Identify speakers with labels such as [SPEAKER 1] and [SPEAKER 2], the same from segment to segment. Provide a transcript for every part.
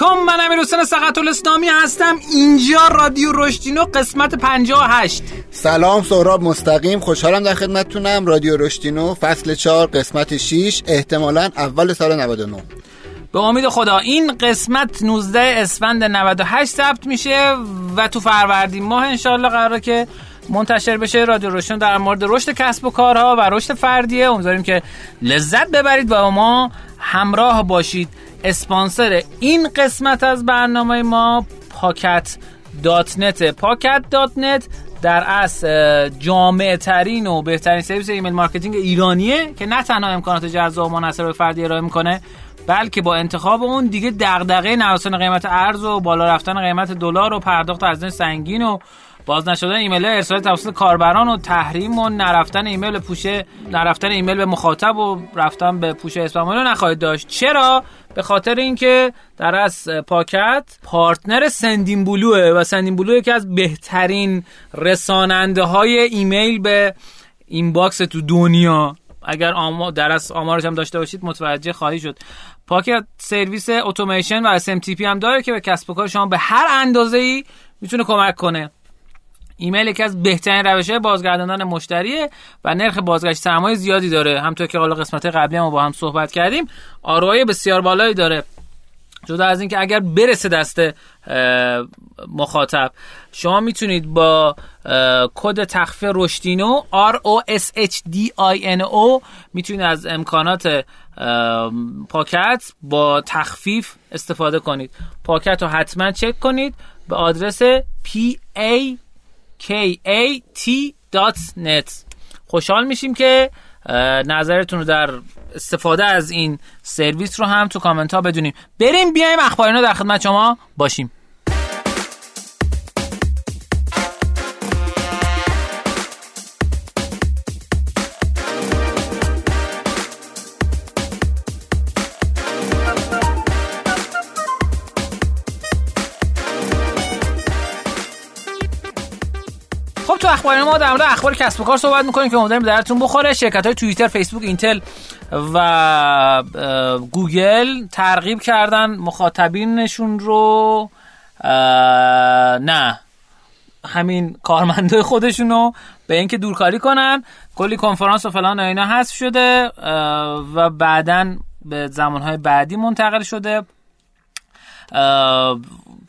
[SPEAKER 1] علیکم من امیر حسین سقط الاسلامی هستم. اینجا رادیو رشدینو قسمت 58
[SPEAKER 2] سلام سهراب مستقیم. خوشحالم در خدمتتونم. رادیو رشدینو فصل 4 قسمت 6 احتمالا اول سال 99
[SPEAKER 1] به امید خدا این قسمت 19 اسفند 98 ثبت میشه و تو فروردین ماه انشالله قراره که منتشر بشه. رادیو روشن در مورد رشد کسب و کارها و رشد فردیه. امیدواریم که لذت ببرید و با ما همراه باشید. اسپانسر این قسمت از برنامه ما پاکت dot net. پاکت dot net در اصل جامع ترین و بهترین سرویس email marketing ایرانیه که نه تنها امکانات جذاب و منحصر به فردی ارائه می‌کنه بلکه با انتخاب اون دیگه دغدغه نوسان قیمت ارز و بالا رفتن قیمت دلار و پرداخت ارز سنگین و باز نشدن ایمیل ارسال توسط کاربران و تحریم و نرفتن ایمیل پوشه نرفتن ایمیل به مخاطب و رفتن به پوشه اسپم رو نخواهید داشت. چرا؟ به خاطر اینکه در اصل پاکت partner Sendinblue ه و Sendinblue یکی از بهترین رساننده های ایمیل به inbox تو دنیا. اگر آما در از آمارش هم داشته باشید متوجه خواهی شد. پاکت سرویس اتوماسیون و SMTP هم داره که به کسب و کار شما به هر اندازه ای می‌تونه کمک کنه. ایمیل یکی از بهترین روش بازگرداندن مشتریه و نرخ بازگشت سرمایه زیادی داره. همونطور که حالا قسمت قبلی ما با هم صحبت کردیم آرای بسیار بالایی داره. جدا از اینکه اگر برسه دست مخاطب شما می‌تونید با کد تخفیف رشدینو R O S H D I N O می‌تونید از امکانات پاکت با تخفیف استفاده کنید. پاکت رو حتما چک کنید. به آدرس P A kat.net خوشحال میشیم که نظرتون رو در استفاده از این سرویس رو هم تو کامنت ها بدونیم. بریم بیایم اخبارینا در خدمت شما باشیم. اخبار ما در مورد اخبار کسب و کار صحبت می‌کنیم که امیدواریم درتون بخوره. شرکت های توییتر فیسبوک اینتل و گوگل ترغیب کردن مخاطبینشون رو. نه. همین کارمنده خودشونو به اینکه دورکاری کنن. کلی کنفرانس و فلان اینا حذف شده و بعدا به زمانهای بعدی منتقل شده.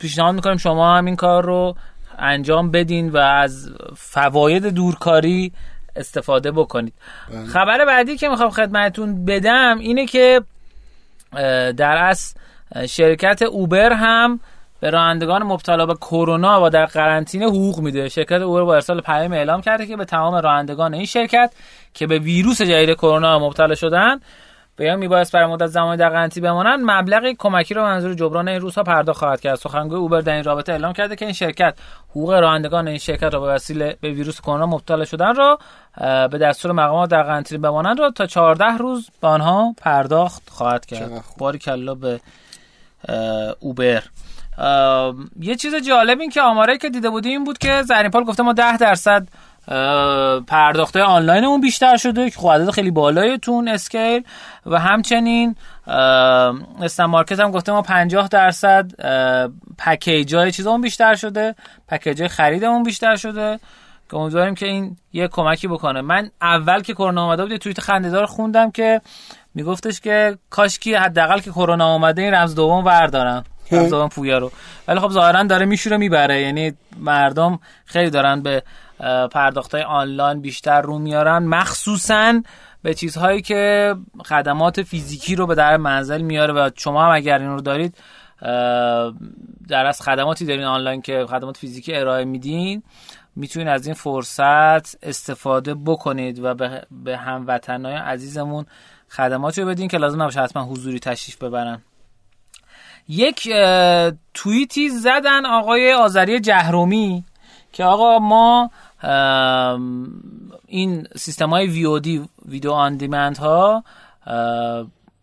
[SPEAKER 1] پیشنهاد می‌کنیم شما هم این کار رو انجام بدین و از فواید دورکاری استفاده بکنید بله. خبر بعدی که می‌خوام خدمتون بدم اینه که در از شرکت اوبر هم به رانندگان مبتلا به کرونا و در قرنطینه حقوق میده شرکت اوبر با ارسال پیام اعلام کرده که به تمام رانندگان این شرکت که به ویروس جدید کرونا مبتلا شدن به یا میبایست برای مدت زمانی در قرنطینه بمانند مبلغی کمکی را منظور جبران این روزها پرداخت خواهد کرد. سخنگوی اوبر در این رابطه اعلام کرده که این شرکت حقوق رانندگان این شرکت را به وسیله به ویروس کرونا مبتلا شدن را به دستور مقامات در قرنطینه بمانند را تا 14 روز به آنها پرداخت خواهد کرد. باری کلا به اوبر. یه چیز جالب این که آماره که دیده بودیم این بود که زرین گفته ما 10 درصد پرداخته آنلاین اون بیشتر شده که خب خیلی بالای تون اسکیل. و همچنین استن مارکت هم گفته ما 50 درصد پکیج های چیزمون بیشتر شده پکیج های خریدمون بیشتر شده. که امیدواریم که این یه کمکی بکنه. من اول که کرونا اومده بود توییت خنده‌دار خوندم که میگفتش که کاش کی حداقل که کرونا اومده این رمز دوم بردارم رمز دوم پویا رو. ولی خب ظاهرا داره میشوره می‌بره. یعنی مردم خیلی دارن به پرداخت های آنلاین بیشتر رو میارن. مخصوصا به چیزهایی که خدمات فیزیکی رو به در منزل میاره و شما هم اگر این رو دارید در از خدماتی دارین آنلاین که خدمات فیزیکی ارائه میدین می‌تونید از این فرصت استفاده بکنید و به هموطنهای عزیزمون خدماتی رو بدین که لازم نباشه حتما حضوری تشریف ببرن. یک توییتی زدن آقای آذری جهرومی که آقا ما این سیستم های ویودی ویدیو آن دیمند ها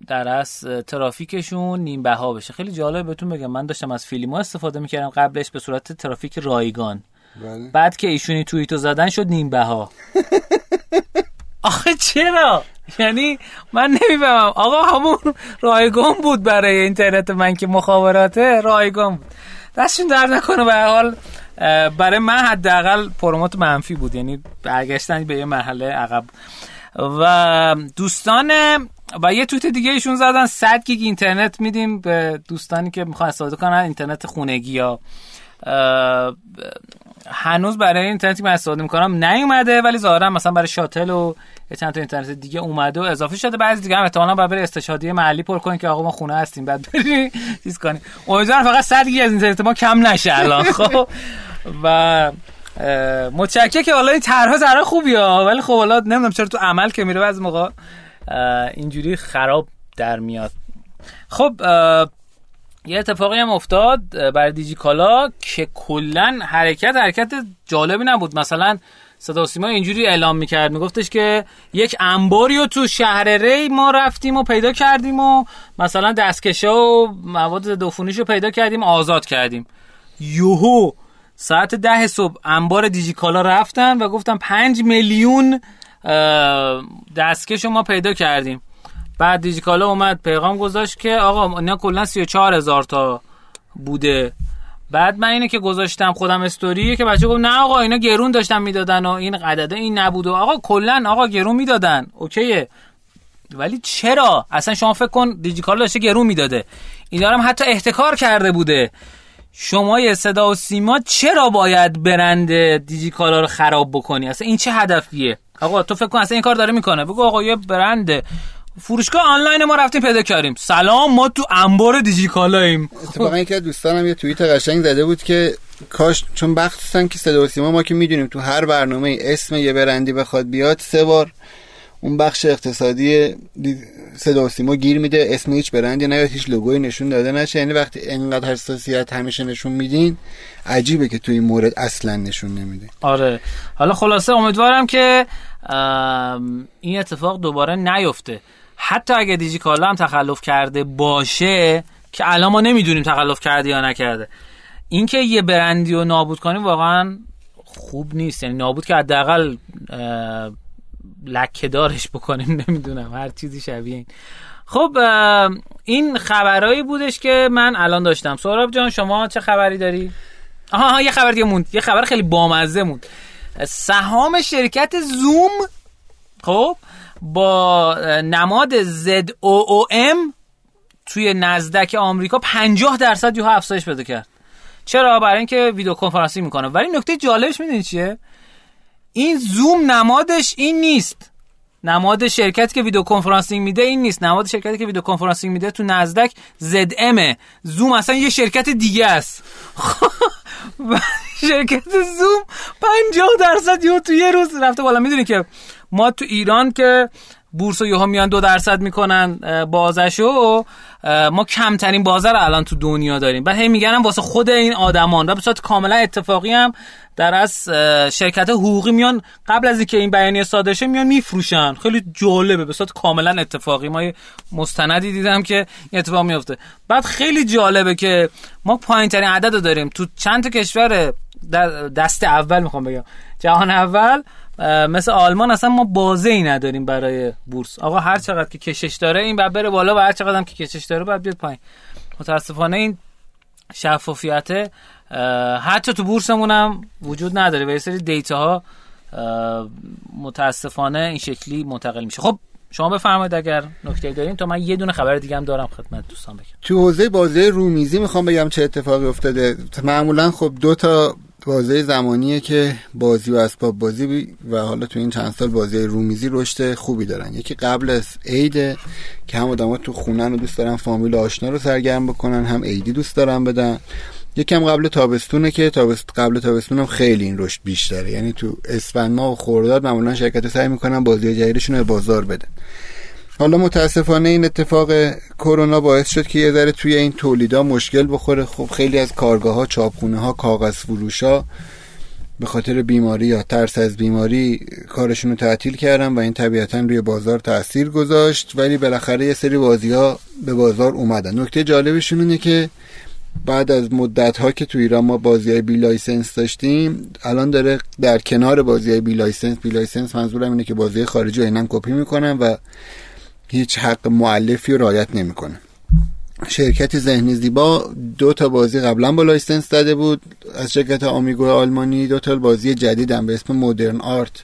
[SPEAKER 1] در از ترافیکشون نیم بها بشه. خیلی جالب بهتون بگم. من داشتم از فیلم ها استفاده می‌کردم قبلش به صورت ترافیک رایگان. بله. بعد که ایشونی توییتو زدن شد نیم بها آخه چرا؟ یعنی من نمی‌فهمم. آقا همون رایگان بود برای اینترنت من که مخابراته. رایگان بود. دستشون در نکنه به حال. برای من حداقل پروموت منفی بود. یعنی برگشتن به یه مرحله عقب. و دوستان و یه توییت دیگه ایشون زدن. 100 گیگ اینترنت میدیم به دوستانی که می‌خوان استفاده کنن. اینترنت خونگی یا هنوز برای اینترنتی من استفاده می‌کنم. نیومده ولی ظاهرا مثلا برای شاتل و چند تا اینترنت دیگه اومده و اضافه شده. بعضی دیگه هم احتمالاً بعد بره استشهادی محلی پر کنین که آقا ما خونه هستیم. بعد بری چیز کنین امیدوارم فقط 100 گیگ از اینترنت ما کم نشه الان. خب. و متشکرم که حالا این طرح طرح خوبی ولی خب حالا نمی‌دونم چرا تو عمل که میره بعضی موقع اینجوری خراب در میاد. خب یه اتفاقی هم افتاد برای دیجی کالا که کلا حرکت حرکت جالبی نبود. مثلا صدا سیما اینجوری اعلام می‌کرد میگفتش که یک انباری رو تو شهر ری ما رفتیم و پیدا کردیم و مثلا دستکشه و مواد ضد رو پیدا کردیم آزاد کردیم. یوهو! ساعت ده صبح انبار دیجیکالا رفتن و گفتن پنج میلیون دستکش ما پیدا کردیم. بعد دیجیکالا اومد پیغام گذاشت که آقا اینا کلا 34 هزار تا بوده. بعد من اینه که گذاشتم خودم استوریه که بچه گفت نه آقا اینا گرون داشتن می‌دادن و این قدده این نبود و آقا کلا آقا گرون می‌دادن. اوکیه. ولی چرا؟ اصلا شما فکر کن دیجیکالا داشته گرون می‌داده. اینا هم حتی احتکار کرده بوده. شما صدا و سیما چرا باید برند دیجیکالا رو خراب بکنی؟ اصلا این چه هدفیه؟ آقا تو فکر کن اصلا این کار داره می‌کنه. بگو آقا یه برند فروشگاه آنلاین ما رفتیم پیدا کردیم. سلام ما تو انبار دیجیکالاییم
[SPEAKER 2] اتفاقا یکی دوستانم یه توییت قشنگ زده بود که کاش چون بخصوصا که صدا و سیما ما که می‌دونیم تو هر برنامه اسم یه برندی بخواد بیاد سه بار اون بخش اقتصادی صدا و سیما گیر میده اسم هیچ برندی نیاد هیچ لوگوی نشون داده نشه. یعنی وقتی انقدر حساسیت همیشه نشون میدین عجیبه که توی این مورد اصلا نشون نمیده.
[SPEAKER 1] آره. حالا خلاصه امیدوارم که این اتفاق دوباره نیفته. حتی اگه دیجیکالا هم تخلف کرده باشه که الان ما نمی‌دونیم تخلف کرده یا نکرده. اینکه یه برندی رو نابود کنیم واقعا خوب نیست. یعنی نابود که حداقل لکه دارش بکنیم نمی‌دونم هر چیزی شبیه این. خب این خبرهایی بودش که من الان داشتم. سهراب جان شما چه خبری داری؟ آها یه خبر دیگه موند. یه خبر خیلی بامزه موند. سهام شرکت زوم خب با نماد ZOOM توی نزدک آمریکا 50 درصد یه افزایش پیدا کرد. چرا؟ برای اینکه ویدیو کنفرانسی می‌کنه. ولی نکته جالبش می‌دونید چیه؟ این زوم نمادش این نیست. نماد شرکتی که ویدیو کنفرانسینگ میده این نیست. نماد شرکتی که ویدیو کنفرانسینگ میده تو نزدک زد ام زوم اصلا یه شرکت دیگه است. شرکت زوم 50 درصد یه تو یه روز رفته بالا. می‌دونی که ما تو ایران که بورس یوها میان دو درصد می‌کنن بازشو. ما کمترین بازه رو الان تو دنیا داریم. بعد هی میگن واسه خود این آدمان. و به صورت کاملا اتفاقی هم در از شرکت حقوقی میان قبل از اینکه این بیانیه صادر شه میان میفروشن. خیلی جالبه به صورت کاملا اتفاقی. ما مستندی دیدم که این اتفاق میفته بعد خیلی جالبه که ما پایین ترین عدد رو داریم. تو چند تا کشور دست اول می‌خوام بگم. جهان اول مثل آلمان اصلا ما بازه ای نداریم برای بورس. آقا هر چقدر که کشش داره این بعد بره بالا و هر چقدر هم که کشش داره بعد بیاد پایین. متاسفانه این شفافیت حتی تو بورسمون هم وجود نداره و یه سری دیتا ها متاسفانه این شکلی منتقل میشه. خب شما بفرمایید اگر نکته دارین. تا من یه دونه خبر دیگه هم دارم خدمت دوستان بگم.
[SPEAKER 2] تو حوزه بازی رومیزی می‌خوام بگم چه اتفاقی افتاده. معمولا خب دو تا بازی زمانیه که بازی و اسباب بازی و حالا تو این چند سال بازی رومیزی رشد خوبی دارن. یکی قبل از عید که هم آدم‌ها تو خونن و دوست دارن فامیل آشنا رو سرگرم بکنن هم عیدی دوست دارن بدن. یکم قبل تابستونه که تابست قبل تابستون هم خیلی این رشد بیشتره. یعنی تو اسفند ماه و خرداد معمولا شرکت سعی می‌کنن بازی جدیدشون رو بازار بدن. حالا متاسفانه این اتفاق کرونا باعث شد که یه ذره توی این تولیدا مشکل بخوره. خب خیلی از کارگاه ها چاپخونه ها کاغذ فروش ها به خاطر بیماری یا ترس از بیماری کارشون رو تعطیل کردن و این طبیعتا روی بازار تاثیر گذاشت. ولی بالاخره یه سری بازی ها به بازار اومدن. نکته جالبشون اینه که بعد از مدت ها که تو ایران ما بازی های بی license داشتیم الان داره در کنار بازی های بی license بی license منظورم اینه که بازی خارجی اینم کپی می‌کنن و هیچ حق مؤلفی رعایت نمی‌کنه. شرکت ذهنی زیبا دو تا بازی قبلا با license داده بود. از شرکت آمیگو آلمانی دو تا بازی جدیدم به اسم Modern Art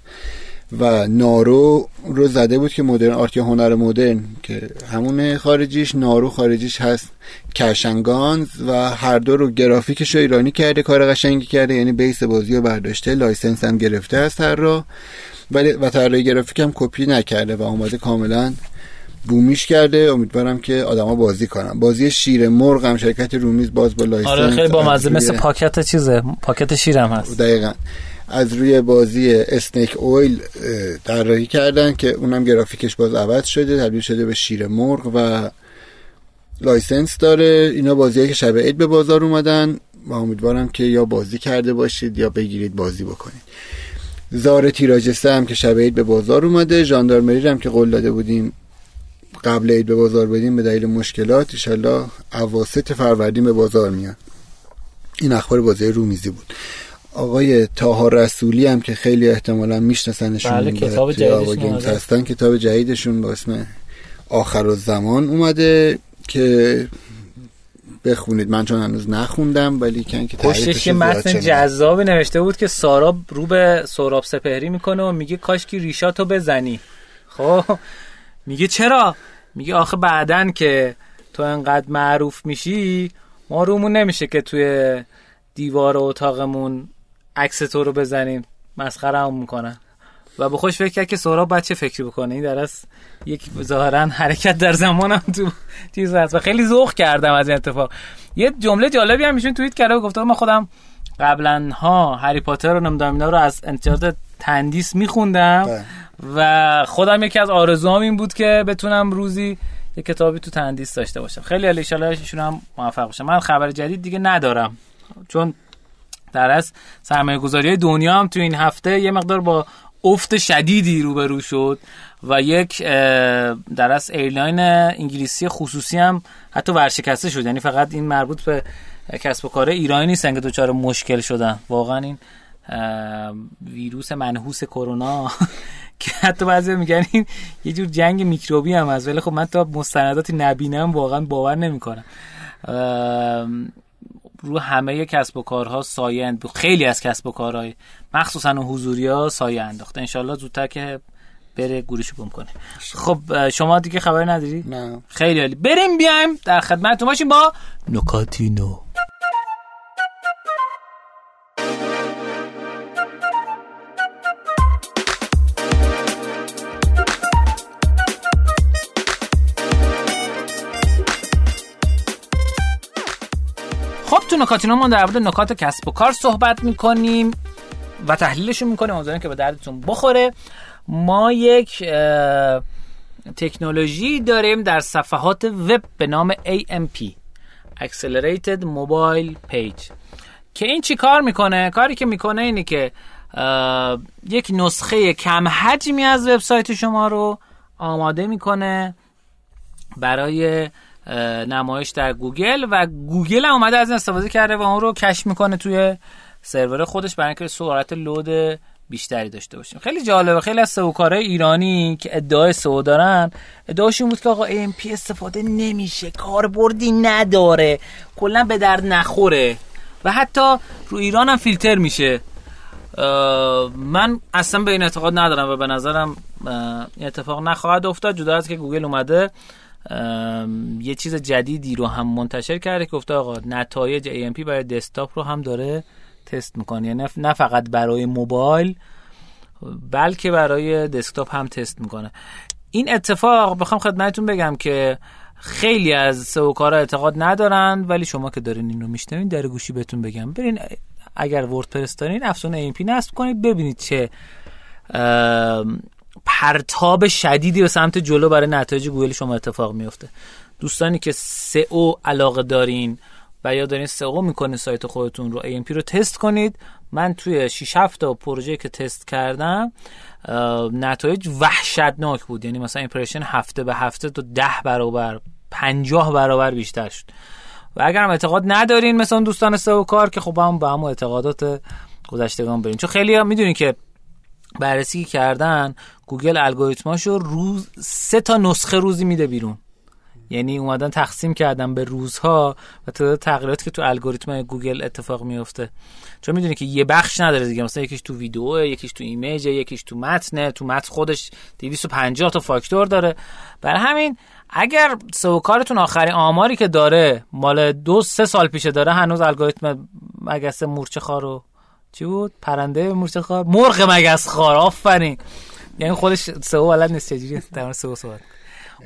[SPEAKER 2] و نارو رو زده بود که Modern Art یا هنر مدرن که همون خارجیش نارو خارجیش هست Cash 'n Guns و هر دو رو گرافیکش رو ایرانی کرده کار قشنگی کرده یعنی base بازی رو برداشته license هم گرفته از طراح. ولی و طراحی گرافیک هم کپی نکرده و اومده کاملا بومیش کرده. امیدوارم که آدما بازی کنن. بازی شیر مرغ هم شرکت رومیز باز با license
[SPEAKER 1] آره خیلی با مزه. مثل پاکت چیزه. پاکت شیرم هست.
[SPEAKER 2] دقیقا. از روی بازی Snake Oil طراحی کردن که اونم گرافیکش باز عوض شده. تبدیل شده به شیر مرغ و license داره. اینا بازی که شب عید به بازار اومدن و امیدوارم که یا بازی کرده باشید یا بگیرید بازی بکنید. زار تیراجسته هم که شب عید به بازار اومده. ژاندارمری هم که قول داده بودیم قبل عید به بازار بدیم به دلیل مشکلات ایشالله اواسط فروردین به بازار میاد این اخبار بازی رومیزی بود. آقای طاها رسولی هم که خیلی احتمالا میشناسنشون
[SPEAKER 1] بله کتاب جدیدشون
[SPEAKER 2] هستن. کتاب جدیدشون با اسم آخر الزمان اومده که بخونید. من چون هنوز نخوندم ولی کن که
[SPEAKER 1] پشتش یه متن جذابی نوشته بود که ساراب رو به سوراب سپهری می‌کنه و میگه کاش که ریشاتو بزنی. خب میگه چرا؟ میگه آخه بعدن که تو انقدر معروف میشی ما رومون نمیشه که توی دیوار اتاقمون عکس تو رو بزنیم مسخره هم می‌کنن. و به خوش فکر کرد که سهراب بچه فکری بکنه؟ این در یک ظاهرا حرکت در زمانم تو چیز هست و خیلی ذوق کردم از این اتفاق. یه جمله جالبی هم میشون توییت کرده و گفته من خودم قبلا ها هری پاتر رو نمی‌دونم اینا رو از انتشارات تندیس میخوندم. بله. و خودم یکی از آرزوام این بود که بتونم روزی یه کتابی تو تندیس داشته باشم. خیلی علی ان هم موفق باشم من خبر جدید دیگه ندارم. چون در اصل سرمایه گذاری دنیا هم تو این هفته یه مقدار با افت شدیدی روبرو شد و یک در اصل airline انگلیسی خصوصی هم حتی ورشکسته شد. یعنی فقط این مربوط به کسب و کار ایرانی نیستن که دچار مشکل شدن. واقعا این ویروس منحوس کرونا که حتی بعضی میگن این یه جور جنگ میکروبی هم هست ولی خب من تا مستنداتی نبینم واقعا باور نمی‌کنم. رو همه کسب و کارها سایه خیلی از کسب و کارهای مخصوصا حضوری ها سایه انداخته. انشالله زودتر که بره گورشو بم کنه. خب شما دیگه خبر نداری؟
[SPEAKER 2] نه.
[SPEAKER 1] خیلی عالی. بریم بیایم در خدمتتون. باشیم با نکاتی نو. تو نکاتینا ما در مورد نکات کسب و کار صحبت می‌کنیم و تحلیلشون می‌کنیم. امیدوارم که به دردتون بخوره. ما یک تکنولوژی داریم در صفحات وب به نام AMP Accelerated Mobile Page که این چی کار می‌کنه؟ کاری که می‌کنه اینه که یک نسخه کم حجمی از وبسایت شما رو آماده می‌کنه برای نمایش در گوگل و گوگل هم اومده از این استفاده کرده و اون رو cache می‌کنه توی سرور خودش برای اینکه سرعت load بیشتری داشته باشیم خیلی جالبه. خیلی از سئوکارای ایرانی که ادعای SEO دارن ادعاشون بود که آقا AMP استفاده نمیشه کاربردی نداره کلا به درد نخوره. و حتی رو ایران هم فیلتر میشه. من اصلا به این اعتقاد ندارم و به نظرم این اتفاق نخواهد افتاد. جدا از که گوگل اومده یه چیز جدیدی رو هم منتشر کرده که گفته آقا نتایج AMP برای desktop رو هم داره تست می‌کنه. یعنی نه فقط برای موبایل بلکه برای desktop هم تست می‌کنه. این اتفاق بخوام خدمتتون بگم که خیلی از سئوکارا اعتقاد ندارن ولی شما که دارین این رو میشنوین در گوشی بهتون بگم. برین اگر WordPress دارین افزونه AMP نصب کنید ببینید چه پرتاب شدیدی به سمت جلو برای نتایج گوگل شما اتفاق میفته دوستانی که سئو علاقه دارین و یا دارین سئو می‌کنین سایت خودتون رو AMP رو تست کنید. من توی 6 7 تا پروژه که تست کردم نتایج وحشتناک بود. یعنی مثلا impression هفته به هفته تو ده برابر پنجاه برابر بیشتر شد. و اگر هم اعتقاد ندارین مثلا دوستان سئو کار که خب هم با هم اعتقادات گذشتگان برین چون خیلی می‌دونین که بررسی کردن گوگل الگوریتماشو روز سه تا نسخه روزی میده بیرون. یعنی اومدن تقسیم کردن به روزها و تعداد تغییراتی که تو الگوریتم گوگل اتفاق میفته چون می‌دونی که یه بخش نداره دیگه. مثلا یکیش تو ویدیو یکیش تو image یکیش تو متن تو متن خودش 250 تا فاکتور داره. برای همین اگر سئوکارتون آخرین آماری که داره مال دو سه سال پیشه داره هنوز الگوریتم مگس مورچه خارو چی بود پرنده مورچه خار مرغ مگس خار آفرین. یعنی خودش سو بلد نیست چجوری در سو صحبت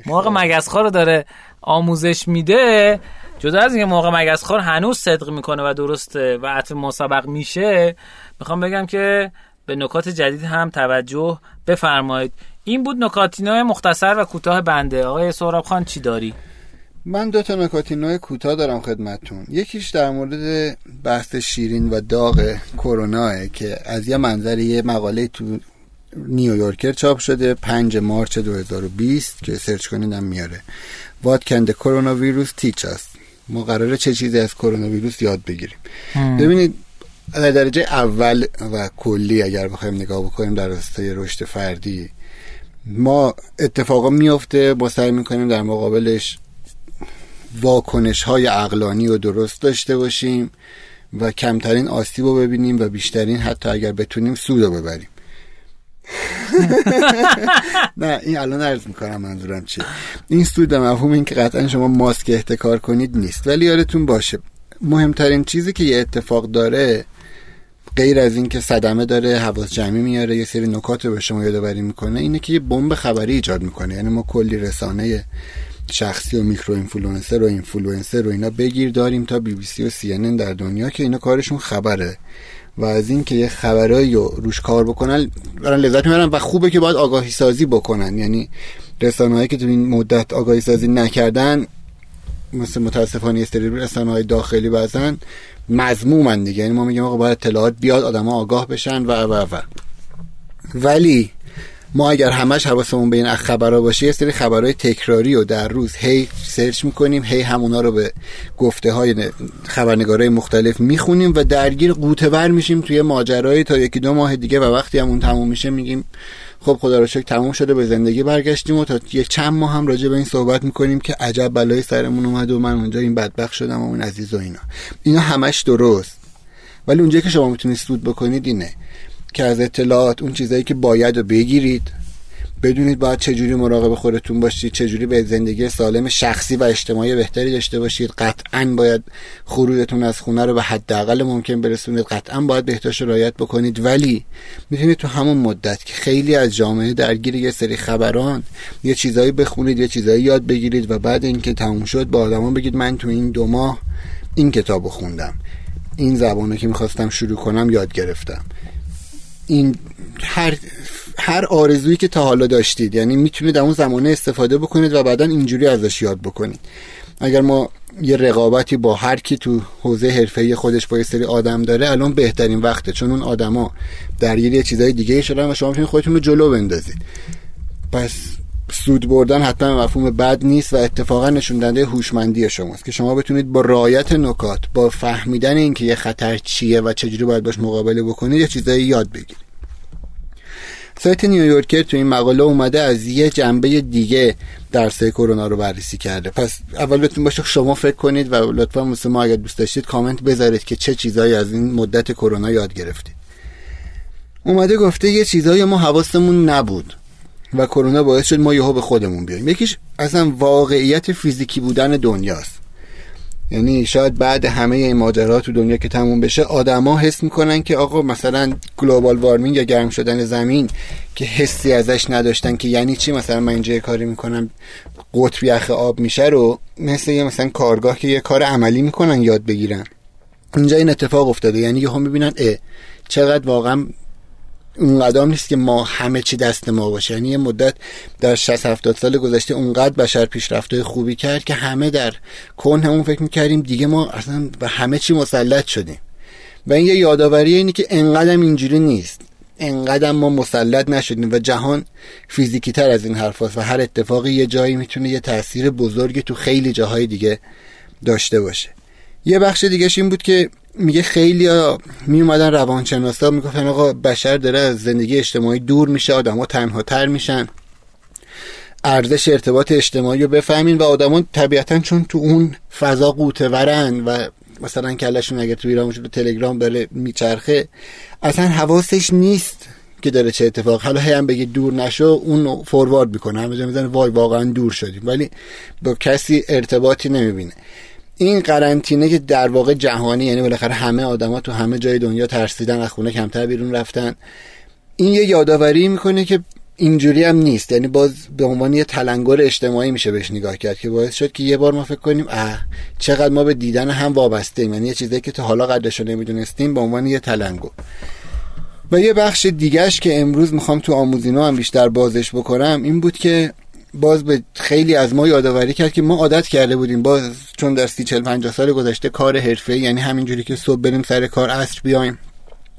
[SPEAKER 1] مرغ مگسخوار رو داره آموزش میده. جدا از اینکه موقع مگسخوار هنوز صدق می‌کنه و درسته و عطف مسابق میشه می‌خوام بگم که به نکات جدید هم توجه بفرمایید. این بود نکاتینای مختصر و کوتاه بنده. آقای سهراب خان چی داری؟
[SPEAKER 2] من دو تا نکاتینای کوتاه دارم خدمتتون. یکیش در مورد بحث شیرین و داغ کرونا که از یه منظر یه مقاله تو نیویورکر چاپ شده 5 مارچ 2020 که سرچ کنید هم میاره. What can the coronavirus teach us? ما قراره چه چیزی از کرونا ویروس یاد بگیریم. ببینید در درجه اول و کلی اگر بخوایم نگاه بکنیم در راستای رشد فردی ما اتفاقا میفته با سعی می‌کنیم در مقابلش واکنش های اقلانی و درست داشته باشیم و کمترین آسیب رو ببینیم و بیشترین حتی اگر بتونیم سود رو ببریم. نه این الان عرض می‌کنم منظورم چیه. این سود مفهوم این که قطعا شما ماسک احتکار کنید نیست. ولی یادتون باشه مهمترین چیزی که یه اتفاق داره غیر از اینکه صدمه داره حواس جمعی میاره یه سری نکات رو به شما یادآوری می‌کنه اینه که یه بمب خبری ایجاد می‌کنه. یعنی ما کلی رسانه شخصی و micro influencer و اینفلوئنسر و اینا بگیر داریم تا بی بی سی و سی در دنیا که اینا کارشون خبره. و از اینکه یه خبرایی رو روش کار بکنن برن لذت می‌برن و خوبه که باید آگاهی سازی بکنن. یعنی رسانه‌ای که تو این مدت آگاهی سازی نکردن مثل متاسفانه سری رسانه های داخلی بزن مضمومن دیگه. یعنی ما میگیم آقا باید اطلاعات بیاد آدما آگاه بشن و و و. ولی ما اگر همش حواسمون به این خبرها باشه یه سری خبرهای تکراری و در روز هی سرچ می‌کنیم هی همونا رو به گفته های خبرنگارای مختلف می‌خونیم و درگیر قوطه بر میشیم توی ماجرایی تا یکی دو ماه دیگه و وقتی همون تموم میشه میگیم خب خدا رو شکر تموم شده به زندگی برگشتیم و تا یه چند ماه هم راجع به این صحبت می‌کنیم که عجب بلایی سرمون اومد و من اونجا این بدبخت شدم و اون عزیز و اینا. اینا همش درست. ولی اونجا که شما می‌تونید سود بکنید اینه. که از اطلاعات اون چیزایی که باید رو بگیرید. بدونید باید چجوری مراقب خودتون باشید چجوری به زندگی سالم شخصی و اجتماعی بهتری داشته باشید. قطعا باید خروجتون از خونه رو به حداقل ممکن برسونید. قطعا باید بهداشت رعایت بکنید. ولی می‌تونید تو همون مدت که خیلی از جامعه درگیر یه سری خبران یه چیزایی بخونید یه چیزایی یاد بگیرید و بعد اینکه تموم شد با آدما بگید من تو این دو ماه این کتابو خوندم. این زبانه که می‌خواستم شروع کنم یاد گرفتم. این هر هر آرزویی که تا حالا داشتید. یعنی می‌تونید اون زمانه استفاده بکنید و بعدا اینجوری ازش یاد بکنید. اگر ما یه رقابتی با هر کی تو حوزه حرفه‌ای خودش با یه سری آدم داره الان بهترین وقته. چون اون آدما درگیر یه چیزای دیگه شدن و شما می‌تونید خودتون رو جلو بندازید. پس سود بردن حتما مفهوم بد نیست و اتفاقا نشون دهنده هوشمندی شماست که شما بتونید با رعایت نکات با فهمیدن اینکه یه خطر چیه و چجوری باید باش مقابله بکنید یه چیزایی یاد بگیرید. سایت نیویورکر تو این مقاله اومده از یه جنبه دیگه درسه کرونا رو بررسی کرده. پس اول بهتون باشه شما فکر کنید و لطفا مثل ما اگر دوست داشتید کامنت بذارید که چه چیزایی از این مدت کرونا یاد گرفتید. اومده گفته یه چیزایی ما حواسمون نبود. و کرونا باعث شد ما یهو به خودمون بیایم یکیش اصلا واقعیت فیزیکی بودن دنیاست. یعنی شاید بعد همه این ماجرا تو دنیا که تموم بشه آدما حس می‌کنن که آقا مثلا گلوبال وارمینگ یا گرم شدن زمین که حسی ازش نداشتن که یعنی چی؟ مثلا من اینجا کاری می‌کنم قطب یخ آب میشه رو مثل یه مثلا کارگاه که یه کار عملی می‌کنن یاد بگیرن. اینجا این اتفاق افتاده. یعنی یهو می‌بینن اه چقدر واقعا اونقدر نیست که ما همه چی دست ما باشه. یعنی یه مدت در 60 70 سال گذشته اونقدر بشر پیشرفته خوبی کرد که همه در کن همون فکر می‌کردیم دیگه ما اصلا به همه چی مسلط شدیم. و این یه یادآوری اینه که انقدر اینجوری نیست. انقدر ما مسلط نشدیم و جهان فیزیکی تر از این حرف و هر اتفاقی یه جایی می‌تونه یه تاثیر بزرگی تو خیلی جاهای دیگه داشته باشه. یه بخش دیگه این بود که میگه خیلی می اومدن روانشناسا می‌گفتن آقا بشر داره از زندگی اجتماعی دور میشه آدما تنها تر میشن. ارزش ارتباط اجتماعی رو بفهمین و آدما طبیعتا چون تو اون فضا قوطه ورن و مثلا کلشون اگر تو ایران وجود تلگرام داره میچرخه اصلا حواسش نیست که داره چه اتفاق حالا هم بگی دور نشو اون فوروارد می‌کنه. همه می‌زنه وای واقعا دور شدیم. ولی با کسی ارتباطی نمی‌بینه. این قرنطینه که در واقع جهانی یعنی بالاخره همه آدما تو همه جای دنیا ترسیدن از خونه کمتر بیرون رفتن. این یه یادآوری می‌کنه که اینجوری هم نیست. یعنی باز به عنوان یه تلنگر اجتماعی میشه بهش نگاه کرد که باعث شد که یه بار ما فکر کنیم اه چقدر ما به دیدن هم وابسته ایم یعنی یه چیزی که تا حالا قدرش رو نمی‌دونستیم به عنوان یه تلنگر. و یه بخش دیگهش که امروز می‌خوام تو آموزینا هم بیشتر بازش بکنم این بود که باز به خیلی از ما یادآوری کرد که ما عادت کرده بودیم. باز چون در سی چل پنجاه سال گذشته کار حرفه یعنی همینجوری که صبح بریم سر کار عصر بیایم.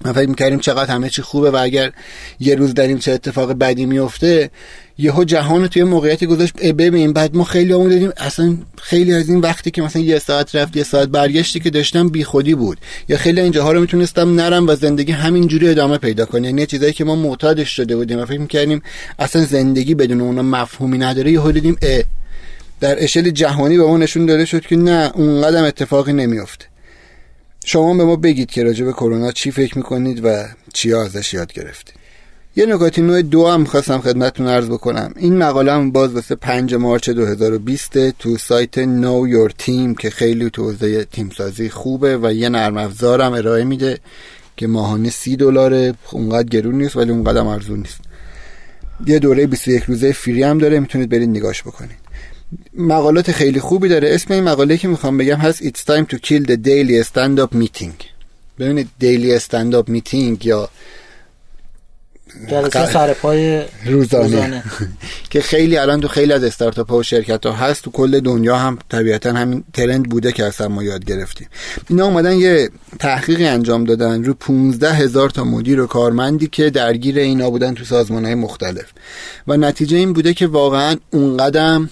[SPEAKER 2] ما فکر می‌کردیم چقدر همه چی خوبه و اگر یه روز داریم چه اتفاق بدی میفته یهو جهان توی موقعیتی گذاشت ببین بعد ما خیلی همون دادیم. اصلا خیلی از این وقتی که مثلا یه ساعت رفت یه ساعت برگشتی که داشتم بیخودی بود. یا خیلی اینجاها رو می‌تونستم نرم و زندگی همینجوری ادامه پیدا کنه یعنی چیزایی که ما معتادش شده بودیم و فکر می‌کردیم اصلا زندگی بدون اونا مفهومی نداره. یهو دیدیم در اشل جهانی به ما نشون داده شد که نه اونقدر اتفاقی نمیافته. شما به ما بگید که راجع به کرونا چی فکر می‌کنید و چی ازش یاد گرفتید. یه نکاتی نوع دو هم خواستم خدمتتون عرض بکنم. این مقاله هم باز واسه 5 مارچ 2020 تو سایت Know Your Team که خیلی تو حوزه تیم سازی خوبه و یه نرم افزار هم ارائه میده که ماهانه سی دلاره. اونقدر گرون نیست ولی اونقدر ارزون نیست. یه دوره 21 روزه فری هم داره. می‌تونید برید نگاش بکنید. مقالات خیلی خوبی داره. اسم این مقاله که می‌خوام بگم هست It's time to kill the daily stand-up meeting. ببینید daily stand-up meeting یا
[SPEAKER 3] جلسه سرپای
[SPEAKER 2] روزانه. که خیلی الان تو خیلی از استارتاپ ها و شرکت ها هست. تو کل دنیا هم طبیعتا همین ترند بوده که اصلا ما یاد گرفتیم. اینا اومدن یه تحقیقی انجام دادن رو 15 هزار تا مدیر و کارمندی که درگیر اینا بودن تو سازمان های مختلف. و نتیجه این بوده که واقعا اون قدم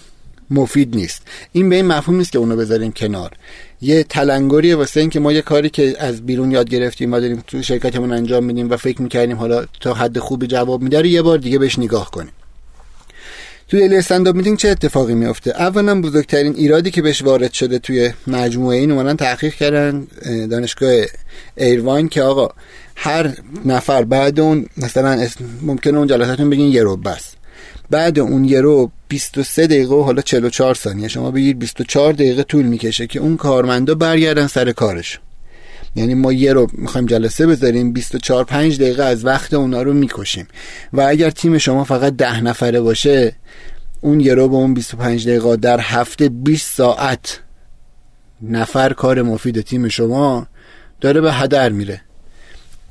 [SPEAKER 2] مفید نیست. این به این مفهوم نیست که اونو بذاریم کنار. یه تلنگریه واسه اینکه ما یه کاری که از بیرون یاد گرفتیم و داریم تو شرکتمون انجام میدیم و فکر می‌کردیم حالا تا حد خوبی جواب میده یه بار دیگه بهش نگاه کنیم. تو دیلی استنداپ میتینگ چه اتفاقی میفته اولا بزرگترین ایرادی که بهش وارد شده توی مجموعه این اومدن تحقیق کردن دانشگاه ایروان که آقا هر نفر بعد اون مثلا ممکنه اون جلساتون بگین یه رو بس بعد اون یه رو 23 دقیقه و حالا 44 ثانیه. شما بگیر 24 دقیقه طول می‌کشه که اون کارمندا برگردن سر کارش. یعنی ما یه رو می‌خوایم جلسه بذاریم 24 5 دقیقه از وقت اونا رو می‌کشیم. و اگر تیم شما فقط ده نفره باشه اون یه رو با اون 25 دقیقه در هفته 20 ساعت نفر کار مفید تیم شما داره به هدر میره.